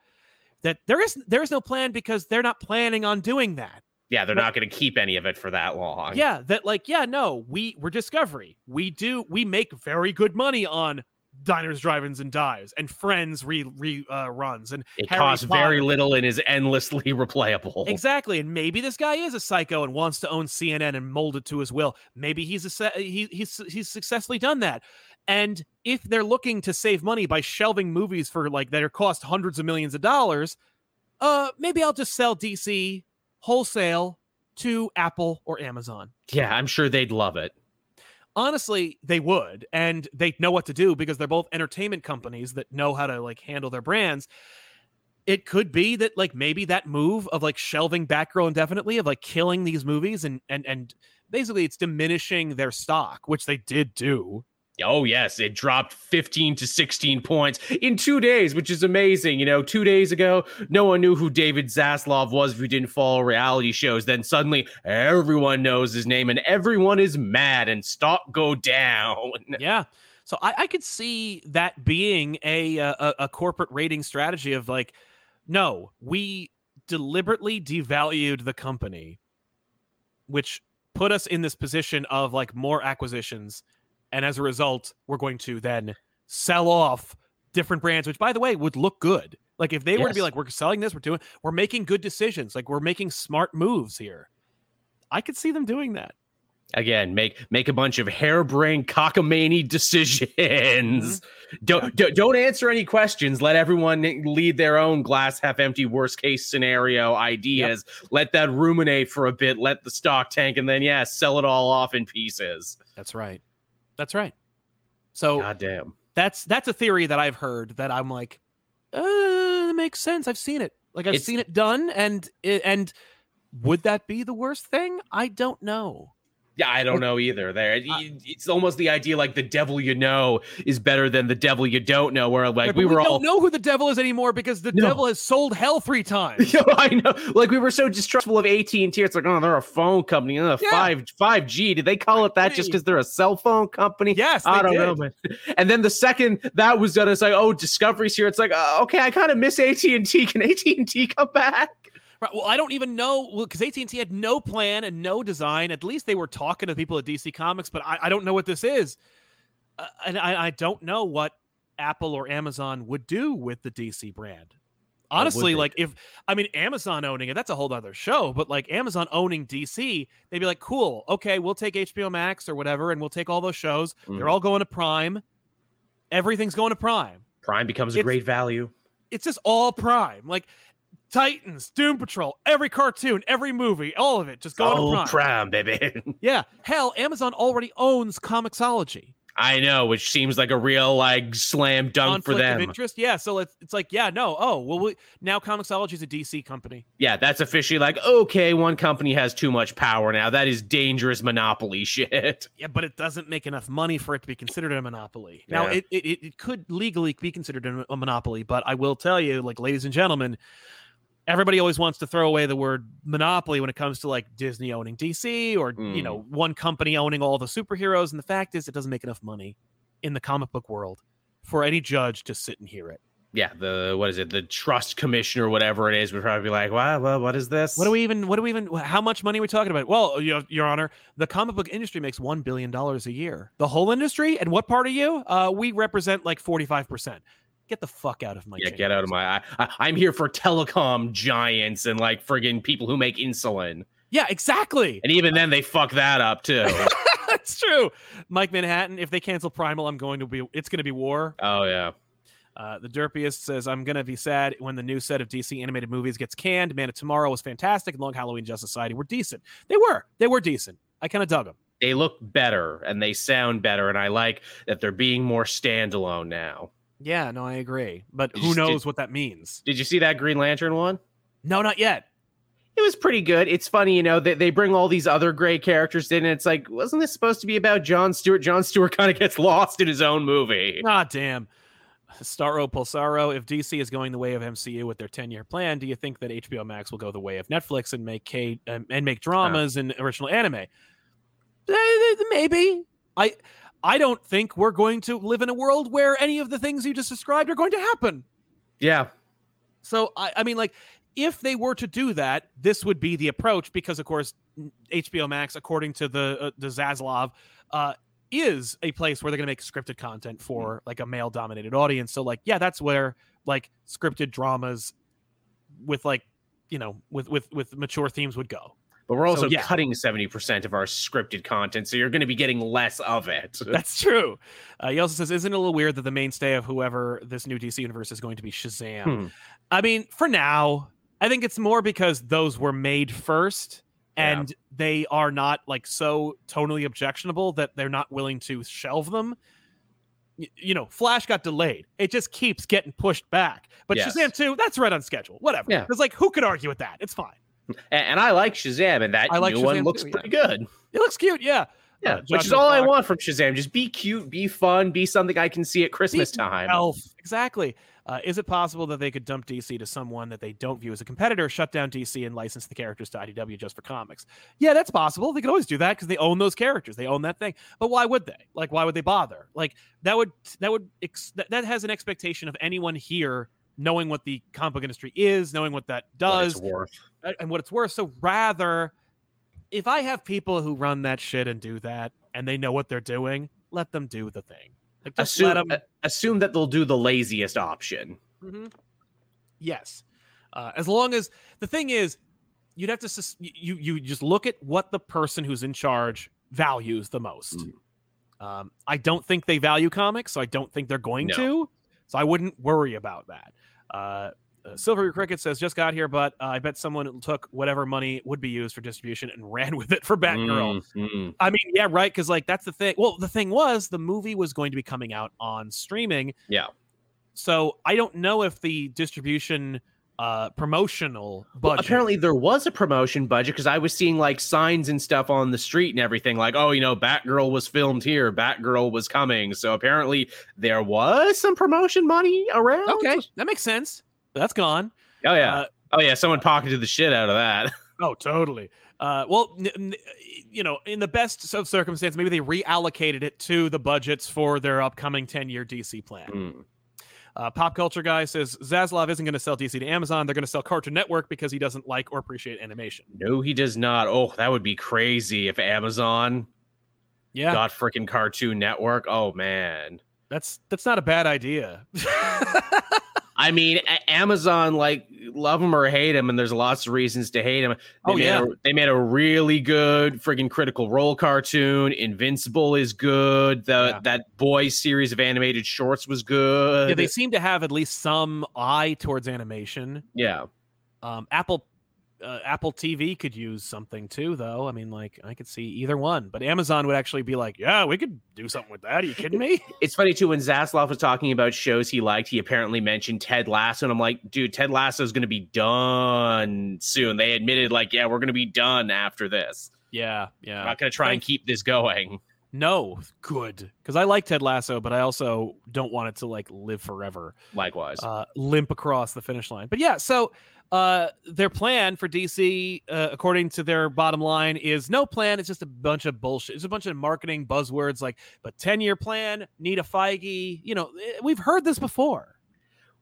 that there is there is no plan because they're not planning on doing that. Yeah, they're not going to keep any of it for that long. Yeah, that like yeah, no, we we're Discovery. We do we make very good money on diners, drive-ins, and dives, and Friends re re uh, runs, and it Harry costs very little and is endlessly (laughs) replayable. Exactly, and maybe this guy is a psycho and wants to own CNN and mold it to his will. Maybe he's a he, he's he's successfully done that. And if they're looking to save money by shelving movies for like that are cost hundreds of millions of dollars, uh, maybe I'll just sell DC wholesale to Apple or Amazon. Yeah, I'm sure they'd love it. Honestly, they would, and they know what to do because they're both entertainment companies that know how to like handle their brands it could be that like maybe that move of like shelving Batgirl indefinitely of like killing these movies and and and basically it's diminishing their stock, which they did do. Oh yes, it dropped 15 to 16 points in two days, which is amazing. You know, two days ago, no one knew who David Zaslav was if you didn't follow reality shows. Then suddenly, everyone knows his name, and everyone is mad. And stock go down. (laughs) Yeah. So I, I could see that being a, uh, a a corporate rating strategy of like, no, we deliberately devalued the company, which put us in this position of like more acquisitions, and as a result, we're going to then sell off different brands, which by the way would look good. Like if they were to be like, we're selling this, we're doing, we're making good decisions, like we're making smart moves here. I could see them doing that. Again, make make a bunch of harebrained cockamamie decisions. Mm-hmm. Don't, don't don't answer any questions. Let everyone lead their own glass half empty worst case scenario ideas. Let that ruminate for a bit. Let the stock tank, and then yeah, sell it all off in pieces. That's right. That's right. So God damn. that's that's a theory that I've heard that I'm like, uh, that makes sense. I've seen it. Like I've It's- seen it done, and and would that be the worst thing? I don't know. Yeah, I don't know either. There, it's almost the idea like the devil you know is better than the devil you don't know. Where like But we were don't all know who the devil is anymore because the No. devil has sold hell three (laughs) times. Yo, I know. Like we were so distrustful of AT and T. It's like, oh, they're a phone company. Uh, Yeah. Five five G. Did they call it that just because they're a cell phone company? Yes, I don't know, did. man. And then the second that was done, it's like, oh, Discovery's here. It's like, uh, okay, I kind of miss AT and T. Can AT and T come back? Right, well, I don't even know because AT and T had no plan and no design. At least they were talking to people at DC Comics, but I, I don't know what this is, uh, and I, I don't know what Apple or Amazon would do with the DC brand. Honestly, like if I mean Amazon owning it, that's a whole other show. But like Amazon owning DC, they'd be like, "Cool, okay, we'll take HBO Max or whatever, and we'll take all those shows. They're Mhm. all going to Prime. Everything's going to Prime. Prime becomes a It's- great value. It's just all Prime. Like Titans, Doom Patrol, every cartoon, every movie, all of it just going Oh, to Prime. Prime, baby. (laughs) Yeah, hell, Amazon already owns Comixology. I know, which seems like a real like slam dunk for Conflict them. of interest. Yeah, so it's it's like, yeah, no, oh, well, we, now Comixology is a DC company. Yeah, that's officially like, okay, one company has too much power now. That is dangerous monopoly (laughs) shit. Yeah, but it doesn't make enough money for it to be considered a monopoly. Now, Yeah. it, it it it could legally be considered a monopoly, but I will tell you, like, ladies and gentlemen, everybody always wants to throw away the word monopoly when it comes to like Disney owning DC or you Mm. know one company owning all the superheroes. And the fact is, it doesn't make enough money in the comic book world for any judge to sit and hear it. Yeah, the what is it? The trust commission or whatever it is would probably be like, wow, well, what is this? What do we even? What do we even? How much money are we talking about? Well, your, your Honor, the comic book industry makes one billion dollars a year. The whole industry, and what part of you? Uh, we represent like forty five percent. Get the fuck out of my. Yeah, get out of my. I, I, I'm here for telecom giants and like friggin' people who make insulin, Yeah, exactly. and even then they fuck that up too. (laughs) That's true. Mike Manhattan. If they cancel Primal, I'm going to be. It's going to be war. oh yeah, Uh, the Derpiest says, I'm going to be sad when the new set of DC animated movies gets canned. Man of Tomorrow was fantastic, and Long Halloween Justice Society were decent. They were. They were decent. I kind of dug them. they look better and they sound better, and I like that they're being more standalone now. Yeah, no, I agree. But Did who you- did- knows what that means? Did you see that Green Lantern one? No, not yet. It was pretty good. It's funny, you know, they, they bring all these other great characters in, and it's like, wasn't this supposed to be about John Stewart? John Stewart (laughs) kind of gets lost in his own movie. Ah, damn. Starro Pulsaro, if DC is going the way of MCU with their 10 year plan, do you think that HBO Max will go the way of Netflix and make K um, and make dramas and original anime? Eh, eh, Maybe. I I don't think we're going to live in a world where any of the things you just described are going to happen. Yeah. So I, I mean, like, if they were to do that, this would be the approach because, of course, HBO Max, according to the uh, the Zaslav, uh, is a place where they're going to make scripted content for like a male dominated audience. So, like, yeah, that's where like scripted dramas with like you know with with with mature themes would go. But we're also So, yeah. cutting 70% of our scripted content, so you're going to be getting less of it. (laughs) That's true. Uh, he also says, "Isn't it a little weird that the mainstay of whoever this new DC universe is going to be Shazam?" Hmm. I mean, for now, I think it's more because those were made first Yeah. and they are not like so tonally objectionable that they're not willing to shelve them. Y- You know, Flash got delayed. It just keeps getting pushed back. But Yes. Shazam 2, that's right on schedule. Whatever. Yeah. It's like, who could argue with that? It's fine. And, and I like Shazam, and that I like new one looks too, yeah. pretty good. It looks cute. Yeah. Yeah, Uh, which is all I want from Shazam. Just be cute, be fun, be something I can see at Christmas Be time. Elf. Exactly. Uh, is it possible that they could dump DC to someone that they don't view as a competitor, shut down DC, and license the characters to IDW just for comics? Yeah, that's possible. They could always do that because they own those characters. They own that thing. But why would they? Like, why would they bother? Like that would that would ex- that, that has an expectation of anyone here knowing what the comic book industry is, knowing what that does, uh, and what it's worth. So rather, if I have people who run that shit and do that, and they know what they're doing, let them do the thing. Like just Assume, let them. assume that they'll do the laziest option. hmm Yes, uh, as long as the thing is, you'd have to sus- you you just look at what the person who's in charge values the most. Mm. Um, I don't think they value comics, so I don't think they're going No. to. So I wouldn't worry about that. Uh, uh, Silvery Cricket says, "Just got here, but uh, I bet someone took whatever money would be used for distribution and (laughs) ran with it for Batgirl." Mm, mm. I mean, yeah, right. Because like that's the thing. Well, the thing was the movie was going to be coming out on streaming. Yeah. So I don't know if the distribution uh promotional Well, budget. apparently there was a promotion budget because I was seeing like signs and stuff on the street and everything, like, oh, you know, Batgirl was filmed here, Batgirl was coming. So apparently there was some promotion money around. okay, that makes sense. That's gone. Oh yeah. Uh, oh yeah. Someone pocketed the shit out of that. (laughs) Oh, totally. Uh, well, n- n- you know, in the best of circumstance, maybe they reallocated it to the budgets for their upcoming 10 year DC plan. Mm. Uh, Pop culture guy says Zaslav isn't going to sell DC to Amazon. They're going to sell Cartoon Network because he doesn't like or appreciate animation. No, he does not. Oh, that would be crazy if Amazon Yeah, got freaking Cartoon Network. Oh man. that's that's not a bad idea. (laughs) I mean, Amazon, like, love him or hate him, and there's lots of reasons to hate him. They Oh, made yeah. a, they made a really good friggin' Critical Role cartoon. Invincible is good. The Yeah. that boy series of animated shorts was good. yeah, they seem to have at least some eye towards animation. yeah. Um, Apple uh, Apple TV could use something too, though. I mean, like I could see either one, but Amazon would actually be like, "Yeah, we could do something with that." Are you kidding me? (laughs) It's funny too when Zaslav was talking about shows he liked. He apparently mentioned Ted Lasso, and I'm like, dude, Ted Lasso is going to be done soon. They admitted, like, yeah, we're going to be done after this. yeah, We're yeah. not going to try and keep this going. No, good because I like Ted Lasso, but I also don't want it to like live forever, Likewise, uh, limp across the finish line. But yeah, so uh, their plan for DC, uh, according to their bottom line, is no plan. It's just a bunch of bullshit. It's a bunch of marketing buzzwords like, but ten year plan, need a Feige. You know, eh, we've heard this before.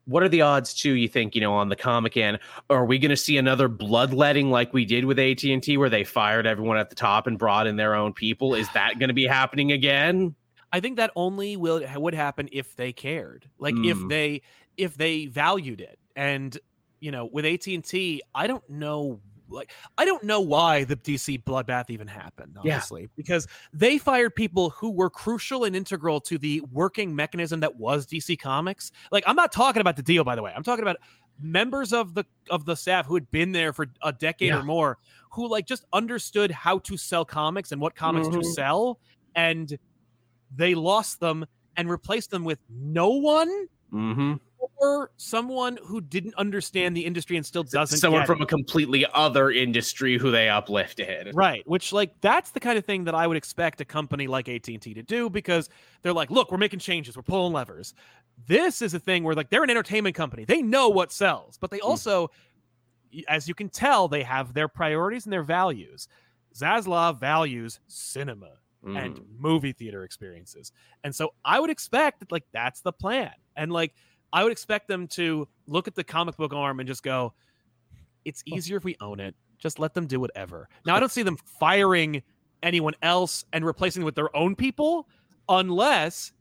What are the odds too? You think you know on the comic end, are we going to see another bloodletting like we did with AT and T, where they fired everyone at the top and brought in their own people? Is that going to be happening again? I think that only will would happen if they cared, like if Mm. they if they valued it. And you know, with AT and T, I don't know, like I don't know why the DC bloodbath even happened, Yeah. because they fired people who were crucial and integral to the working mechanism that was DC Comics. Like I'm not talking about the deal, by the way. I'm talking about members of the of the staff who had been there for a decade Yeah. or more, who like just understood how to sell comics and what comics to Mhm. sell, and they lost them and replaced them with no one. Mm-hmm. Or someone who didn't understand the industry and still doesn't. Someone from it. a completely other industry who they uplifted. right which like that's the kind of thing that i would expect a company like at&t to do because they're like look we're making changes we're pulling levers this is a thing where like they're an entertainment company they know what sells but they also y- as you can tell they have their priorities and their values zaslav values cinema and Mm. movie theater experiences. And so I would expect that like that's the plan. And like I would expect them to look at the comic book arm and just go, it's easier if we own it. Just let them do whatever. Now I don't see them firing anyone else and replacing with their own people unless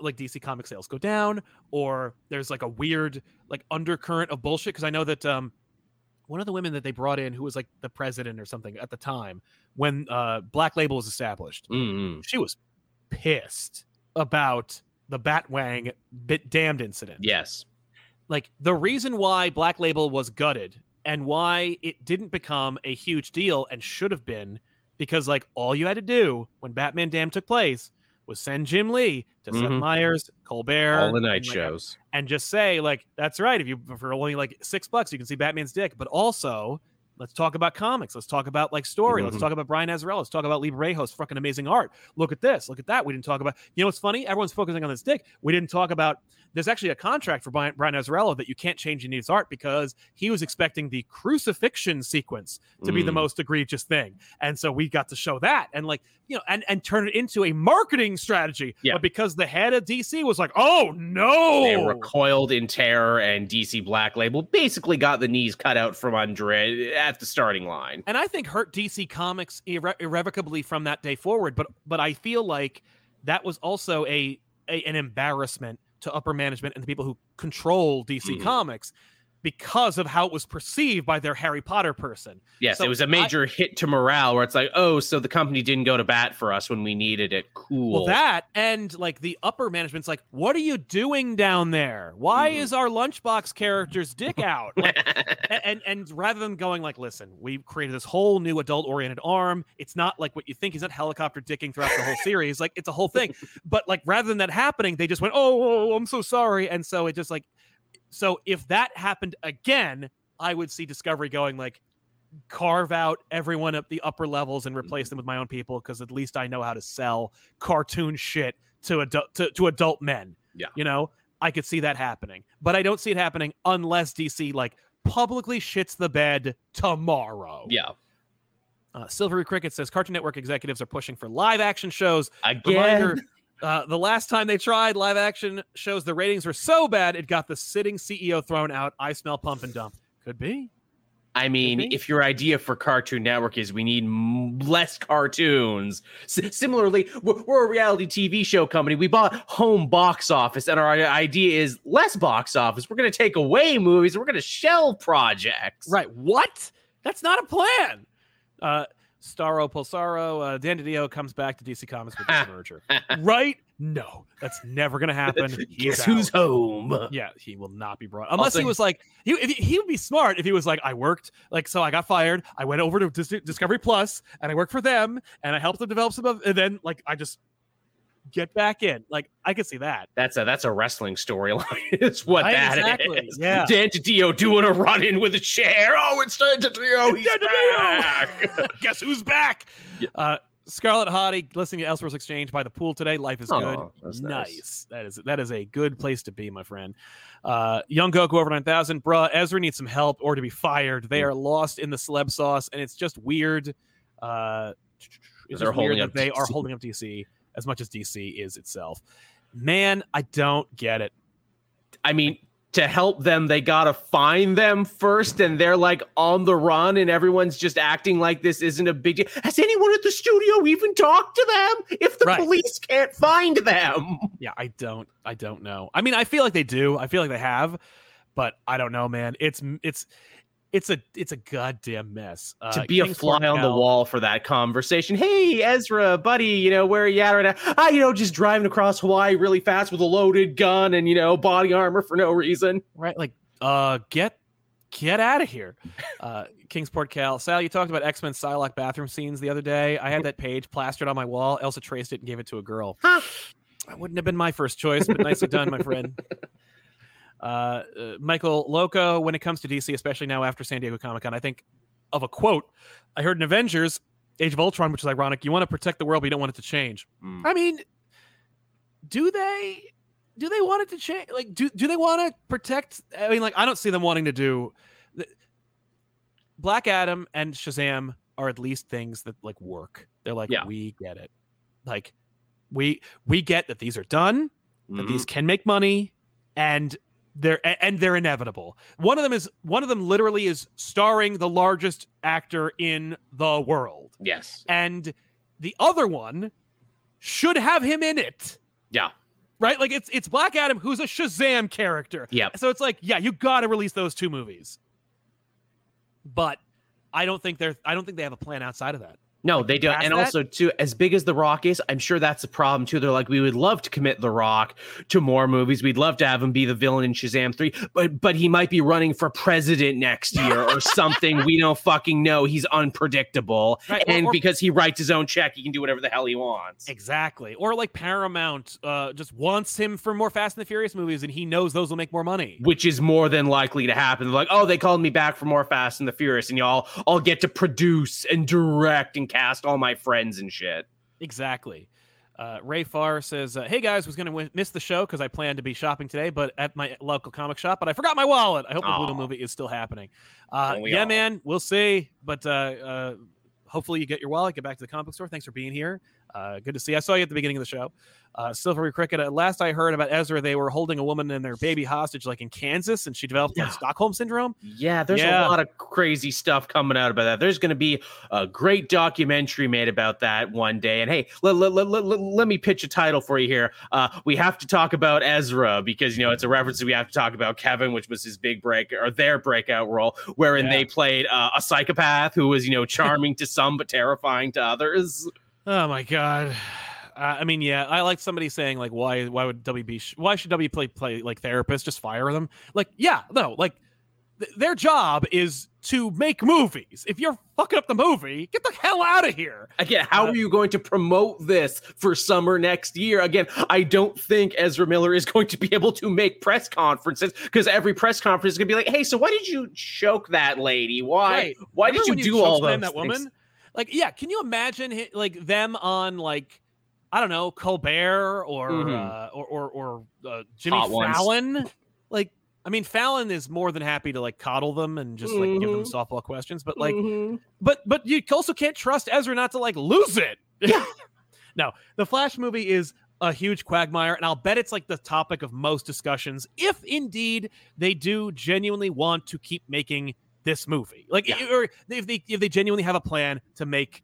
like DC comic sales go down or there's like a weird like undercurrent of bullshit because I know that um one of the women that they brought in who was like the president or something at the time when uh Black Label was established Mm-mm. she was pissed about the Batwang bit damned incident. Yes. Like the reason why Black Label was gutted and why it didn't become a huge deal and should have been because like all you had to do when Batman Damned took place was send Jim Lee to Seth Mhm. Meyers, Colbert, All the night and, like, shows. and just say like that's right if you for only like six bucks you can see batman's dick but also let's talk about comics. Let's talk about like story. Let's Mhm. talk about brian azzarello let's talk about lee Bermejo's fucking amazing art. Look at this. Look at that. We didn't talk about you know what's funny? Everyone's focusing on this dick. We didn't talk about there's actually a contract for brian, brian azzarello that you can't change in his art because he was expecting the crucifixion sequence to be the Mm. most egregious thing. And so we got to show that and like you know and and turn it into a marketing strategy. Yeah. but because the head of dc was like oh no! They recoiled in terror, and DC Black Label basically got the knees cut out from under it at the starting line. and I think hurt DC Comics irre- irrevocably from that day forward. But but I feel like that was also a, a an embarrassment to upper management and the people who control DC Mhm. Comics because of how it was perceived by their Harry Potter person. Yes, So it was a major hit to morale where it's like, oh, so the company didn't go to bat for us when we needed it. Cool. Well, that and like the upper management's like, what are you doing down there? Why Mhm. is our lunchbox character's dick out? (laughs) Like, and, and rather than going like, listen, we created this whole new adult-oriented arm. It's not like what you think. He's not helicopter dicking throughout the whole series. Like it's a whole thing. But like rather than that happening, they just went, oh, oh, I'm so sorry. And so it just like, so if that happened again, I would see Discovery going like, carve out everyone at the upper levels and Mm-hmm. replace them with my own people because at least I know how to sell cartoon shit to adult to, to adult men. Yeah. you know, I could see that happening, but I don't see it happening unless DC like publicly shits the bed tomorrow. yeah. Uh, Silvery Cricket says Cartoon Network executives are pushing for live action shows. Again. Reminder: uh, the last time they tried live action shows, the ratings were so bad it got the sitting CEO thrown out. I smell pump and dump. Could be. I mean, Maybe? if your idea for Cartoon Network is we need m- less cartoons, S- similarly, we're, we're a reality TV show company. We bought home box office, and our idea is less box office. We're going to take away movies. We're going to shelve projects. Right. What? That's not a plan. Uh, Starro Pulsaro, uh, Dan DiDio comes back to DC Comics with this (laughs) merger. right? No, that's never going to happen. (laughs) Guess who's home? Yeah, he will not be brought unless he was like he. He, he would be smart if he was like, I worked like so. I got fired. I went over to Dis- Discovery Plus and I worked for them and I helped them develop some of. And then like I just get back in. Like I could see that. That's a that's a wrestling storyline. (laughs) It's what Right, that is. exactly, yeah. Dan Dio doing a run in with a chair. Oh, it's Dan Dio. He's Dan back. (laughs) Guess who's back? Yeah. Uh, Scarlet Hottie listening to Elseworlds Exchange by the pool today. Life is Aw, good. nice. nice. That is that is a good place to be, my friend. Uh, Young Goku over nine thousand, bruh. Ezra needs some help or to be fired. They Mm. are lost in the celeb sauce, and it's just weird. Uh, it's just weird that they are holding up DC as much as DC is itself. Man, I don't get it. I mean, to help them, they gotta find them first, and they're like on the run, and everyone's just acting like this isn't a big deal. Has anyone at the studio even talked to them? If the Right. police can't find them, Yeah, I don't. I don't know. I mean, I feel like they do. I feel like they have, but I don't know, man. It's it's it's a it's a goddamn mess. Uh, to be a fly on the wall for that conversation. Hey, Ezra, buddy, you know where are you at right now? Ah, you know, just driving across Hawaii really fast with a loaded gun and you know body armor for no reason. right? Like, uh, get get out of here. (laughs) Uh, Kingsport Cal. Sal, you talked about X Men Psylocke bathroom scenes the other day. I had that page plastered on my wall. Elsa traced it and gave it to a girl. Huh. That wouldn't have been my first choice, but nicely done, my friend. (laughs) Uh, uh, Michael Loco, when it comes to DC, especially now after San Diego Comic Con, I think of a quote I heard in Avengers Age of Ultron, which is ironic. You want to protect the world, but you don't want it to change. Mm. I mean, do they? Do they want it to change? Like, do do they want to protect? I mean, like, I don't see them wanting to do. Black Adam and Shazam are at least things that like work. They're like, Yeah. we get it. Like, we we get that these are done that Mhm. these can make money and they're and they're inevitable. One of them is one of them literally is starring the largest actor in the world. Yes. And the other one should have him in it. Yeah. Right? Like it's it's Black Adam who's a Shazam character. Yeah. So it's like, yeah, you got to release those two movies. But I don't think they're I don't think they have a plan outside of that. No, they don't. And that? also, too, as big as The Rock is, I'm sure that's a problem too. They're like, we would love to commit The Rock to more movies. We'd love to have him be the villain in Shazam 3, but but he might be running for president next (laughs) year or something. we don't fucking know. He's unpredictable. Right, or- and or- because he writes his own check, he can do whatever the hell he wants. Exactly. Or like Paramount uh just wants him for more Fast and the Furious movies and he knows those will make more money. Which is more than likely to happen. They're like, oh, they called me back for more Fast and the Furious, and y'all, I'll get to produce and direct and cast all my friends and shit. Exactly. Uh, Ray Farr says, uh, "Hey guys, was going to w- miss the show because I planned to be shopping today, but at my local comic shop, but I forgot my wallet. I hope the Pluto movie is still happening. Uh, yeah, all? man, we'll see. But uh, uh, hopefully you get your wallet, get back to the comic store. Thanks for being here. Uh, good to see. you. I saw you at the beginning of the show. Uh, Silvery Cricket. At last I heard about Ezra, they were holding a woman and their baby hostage, like in Kansas, and she developed like Yeah. Stockholm syndrome. Yeah, there's Yeah. a lot of crazy stuff coming out about that. There's going to be a great documentary made about that one day. And hey, let, let, let, let, let me pitch a title for you here. Uh, we have to talk about Ezra because, you know, it's a reference that we have to talk about Kevin, which was his big break or their breakout role, wherein Yeah. they played uh, a psychopath who was, you know, charming to some but terrifying to others. Oh my god. Uh, I mean, yeah, I like somebody saying like, why, why would WB, sh- why should WB play, play like therapists? Just fire them. Like, yeah, no, like th- their job is to make movies. If you're fucking up the movie, get the hell out of here. Again, how Uh, are you going to promote this for summer next year? Again, I don't think Ezra Miller is going to be able to make press conferences because every press conference is going to be like, "Hey, so why did you choke that lady? Why? Right. Why did Remember you when do all those that things? woman? Like, yeah, can you imagine like them on like I don't know Colbert or Mhm. uh, or or, or uh, Jimmy Hot ones. Fallon? Like, I mean, Fallon is more than happy to like coddle them and just like give them Mhm. softball questions, but like, Mhm. but but you also can't trust Ezra not to like lose it. (laughs) No, the Flash movie is a huge quagmire, and I'll bet it's like the topic of most discussions, if indeed they do genuinely want to keep making this movie. Like, Yeah. or if they if they genuinely have a plan to make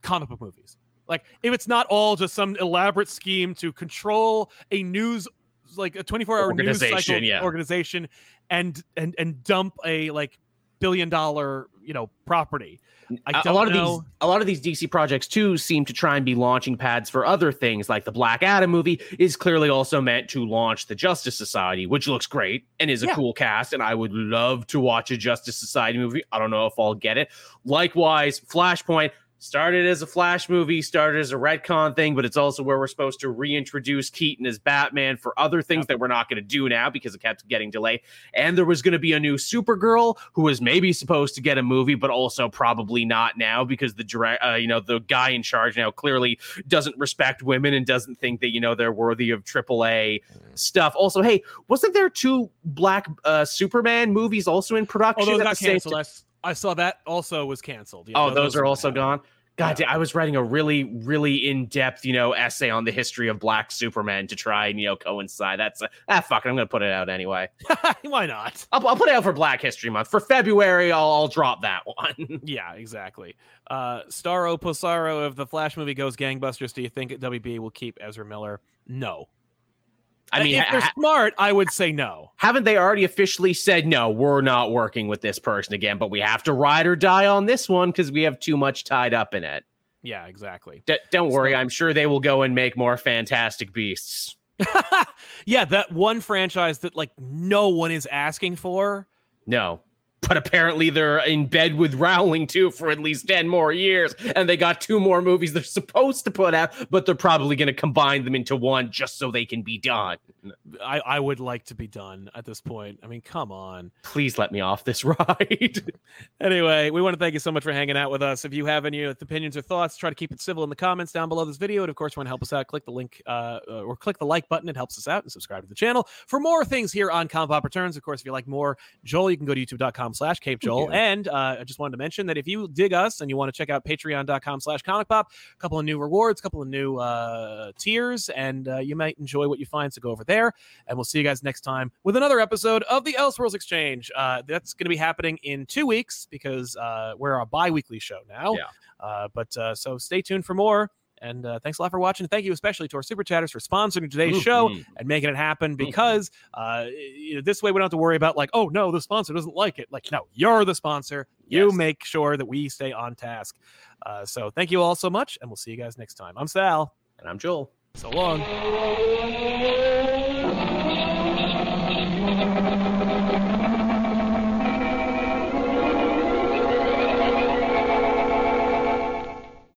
comic book movies. Like, if it's not all just some elaborate scheme to control a news like a 24 hour news cycle Organization, yeah. organization and and and dump a like billion dollar you know property. I A- lot of these a lot of these DC projects too seem to try and be launching pads for other things like the Black Adam movie is clearly also meant to launch the Justice Society which looks great and is a Yeah. cool cast and I would love to watch a Justice Society movie. I don't know if I'll get it. Likewise Flashpoint started as a Flash movie started as a retcon thing but it's also where we're supposed to reintroduce Keaton as Batman for other things that we're not going to do now because it kept getting delayed and there was going to be a new Supergirl who was maybe supposed to get a movie, but also probably not now because the direct, uh, you know, the guy in charge now clearly doesn't respect women and doesn't think that you know they're worthy of AAA stuff. Also, hey, wasn't there two Black uh, Superman movies also in oh production? those at got canceled s- I saw that also was canceled Yeah, Oh, those are also gone. God, I was writing a really, really in-depth, you know, essay on the history of Black Superman to try and you know coincide. That's uh, ah, fuck it. I'm gonna put it out anyway. (laughs) why not I'll, I'll put it out for Black History Month for February. I'll, I'll drop that (laughs) one. yeah exactly uh starro posaro if the flash movie goes gangbusters do you think wb will keep ezra miller no I mean, if they're ha- smart i would say no haven't they already officially said no? We're not working with this person again, but we have to ride or die on this one because we have too much tied up in it. yeah exactly D- don't worry, So- I'm sure they will go and make more Fantastic Beasts. (laughs) yeah that one franchise that like no one is asking for No, but apparently they're in bed with Rowling too for at least 10 more years. And they got two more movies they're supposed to put out, but they're probably going to combine them into one just so they can be done. I, I would like to be done at this point. I mean, come on. Please let me off this (laughs) ride. anyway, we want to thank you so much for hanging out with us. If you have any opinions or thoughts, try to keep it civil in the comments down below this video. And of course, want to help us out, click the link uh, or click the like button. It helps us out and subscribe to the channel for more things here on Comic Pop Returns. Of course, if you like more Joel, you can go to youtube.com slash Cape Joel. And uh, I just wanted to mention that if you dig us and you want to check out patreon.com slash comic pop, a couple of new rewards, a couple of new uh, tiers, and uh, you might enjoy what you find. So go over there, and we'll see you guys next time with another episode of the Elseworlds Exchange. Uh, that's going to be happening in two weeks because uh, we're a bi weekly show now. Yeah. Uh, but so stay tuned for more. And uh, thanks a lot for watching. Thank you especially to our super chatters for sponsoring today's show Mhm. and making it happen because uh, you know, this way we don't have to worry about like, oh no, the sponsor doesn't like it. Like, no, you're the sponsor. You Yes. make sure that we stay on task. Uh, so thank you all so much, and we'll see you guys next time. I'm Sal. and I'm Joel. So long.